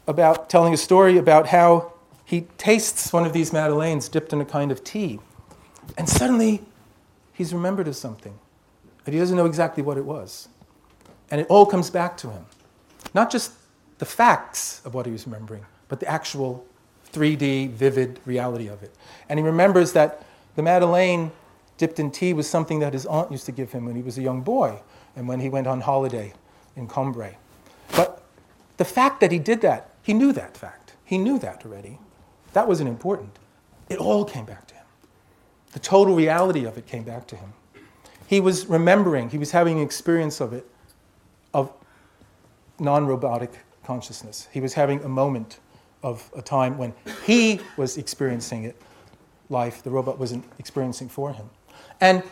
about telling a story about how he tastes one of these madeleines dipped in a kind of tea. And suddenly he's remembered of something. But he doesn't know exactly what it was. And it all comes back to him. Not just the facts of what he was remembering, but the actual 3D, vivid reality of it. And he remembers that the Madeleine dipped in tea was something that his aunt used to give him when he was a young boy and when he went on holiday in Combray. But the fact that he did that, he knew that fact. He knew that already. That wasn't important. It all came back to him. The total reality of it came back to him. He was remembering, he was having an experience of it, of non robotic consciousness. He was having a moment of a time when he was experiencing it, life, the robot wasn't experiencing for him. And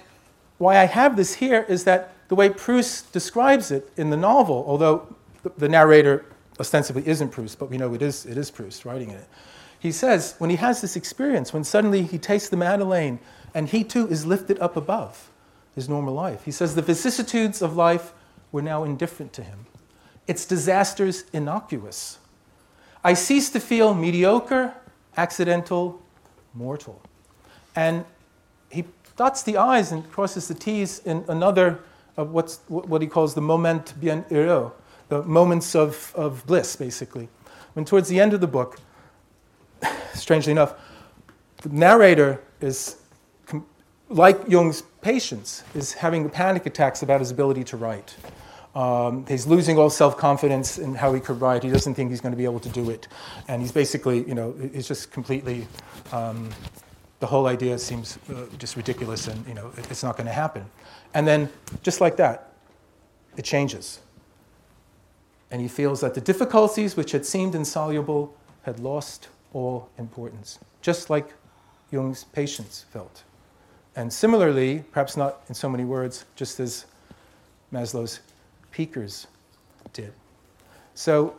why I have this here is that the way Proust describes it in the novel, although the narrator ostensibly isn't Proust, but we know it is, it is Proust writing it. He says, when he has this experience, when suddenly he tastes the Madeleine and he too is lifted up above his normal life, he says the vicissitudes of life were now indifferent to him. Its disasters innocuous. I cease to feel mediocre, accidental, mortal. And he dots the I's and crosses the T's in another of what's, what he calls the moment bien heureux, the moments of, of bliss, basically. When towards the end of the book, strangely enough, the narrator is, like Jung's patients, is having panic attacks about his ability to write. Um, he's losing all self-confidence in how he could write. He doesn't think he's going to be able to do it, and he's basically, you know, he's just completely. Um, the whole idea seems uh, just ridiculous, and you know, it, it's not going to happen. And then, just like that, it changes, and he feels that the difficulties which had seemed insoluble had lost all importance, just like Jung's patients felt. And similarly, perhaps not in so many words, just as Maslow's peakers did. So,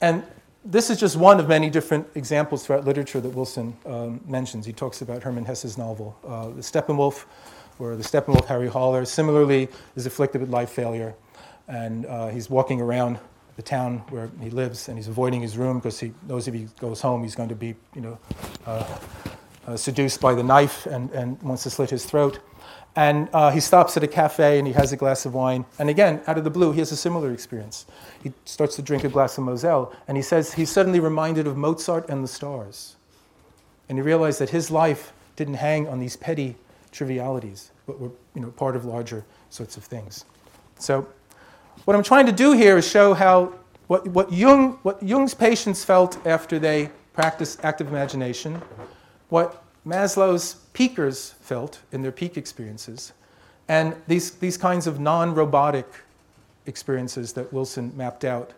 and this is just one of many different examples throughout literature that Wilson um, mentions. He talks about Hermann Hesse's novel, uh, The Steppenwolf, where the Steppenwolf, Harry Haller, similarly is afflicted with life failure. And uh, he's walking around the town where he lives, and he's avoiding his room because he knows if he goes home, he's going to be, you know, uh, uh seduced by the knife and, and wants to slit his throat. And uh, he stops at a cafe and he has a glass of wine. And again, out of the blue, he has a similar experience. He starts to drink a glass of Moselle, and he says he's suddenly reminded of Mozart and the stars. And he realized that his life didn't hang on these petty trivialities, but were you know, part of larger sorts of things. So, what I'm trying to do here is show how what, what, Jung, what Jung's patients felt after they practiced active imagination, what Maslow's peakers felt in their peak experiences, and these, these kinds of non robotic experiences that Wilson mapped out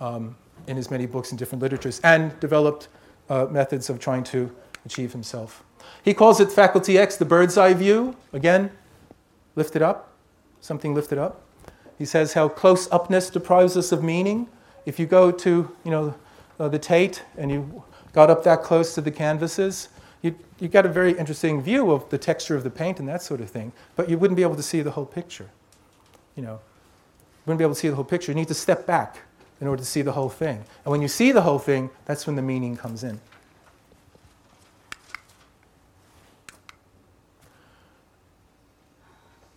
um, in his many books and different literatures and developed uh, methods of trying to achieve himself. He calls it faculty X, the bird's eye view. Again, lifted up, something lifted up. He says how close upness deprives us of meaning. If you go to you know, uh, the Tate and you got up that close to the canvases, you, you get a very interesting view of the texture of the paint and that sort of thing, but you wouldn't be able to see the whole picture. You know, you wouldn't be able to see the whole picture. You need to step back in order to see the whole thing. And when you see the whole thing, that's when the meaning comes in.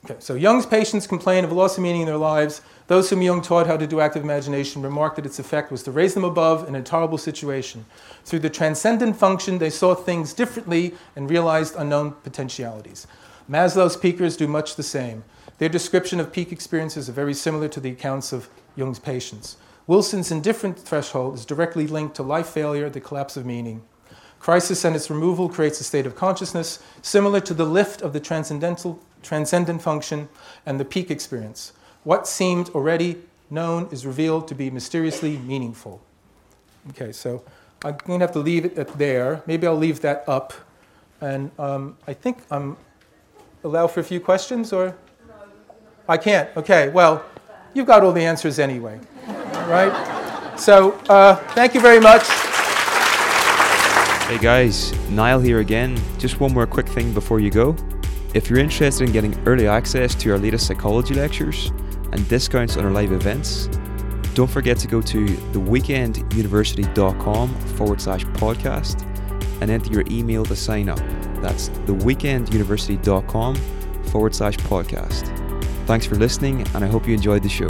Okay, so Jung's patients complain of a loss of meaning in their lives. Those whom Jung taught how to do active imagination remarked that its effect was to raise them above an intolerable situation. Through the transcendent function, they saw things differently and realized unknown potentialities. Maslow's peakers do much the same. Their description of peak experiences are very similar to the accounts of Jung's patients. Wilson's indifferent threshold is directly linked to life failure, the collapse of meaning. Crisis and its removal creates a state of consciousness similar to the lift of the transcendental, transcendent function and the peak experience. What seemed already known is revealed to be mysteriously meaningful. Okay, so I'm going to have to leave it at there. Maybe I'll leave that up. And um, I think I'm allow for a few questions, or I can't. Okay, well, you've got all the answers anyway, right? So uh, thank you very much. Hey guys, Niall here again. Just one more quick thing before you go. If you're interested in getting early access to our latest psychology lectures and discounts on our live events, don't forget to go to theweekenduniversity.com forward slash podcast and enter your email to sign up. That's theweekenduniversity.com forward slash podcast. Thanks for listening, and I hope you enjoyed the show.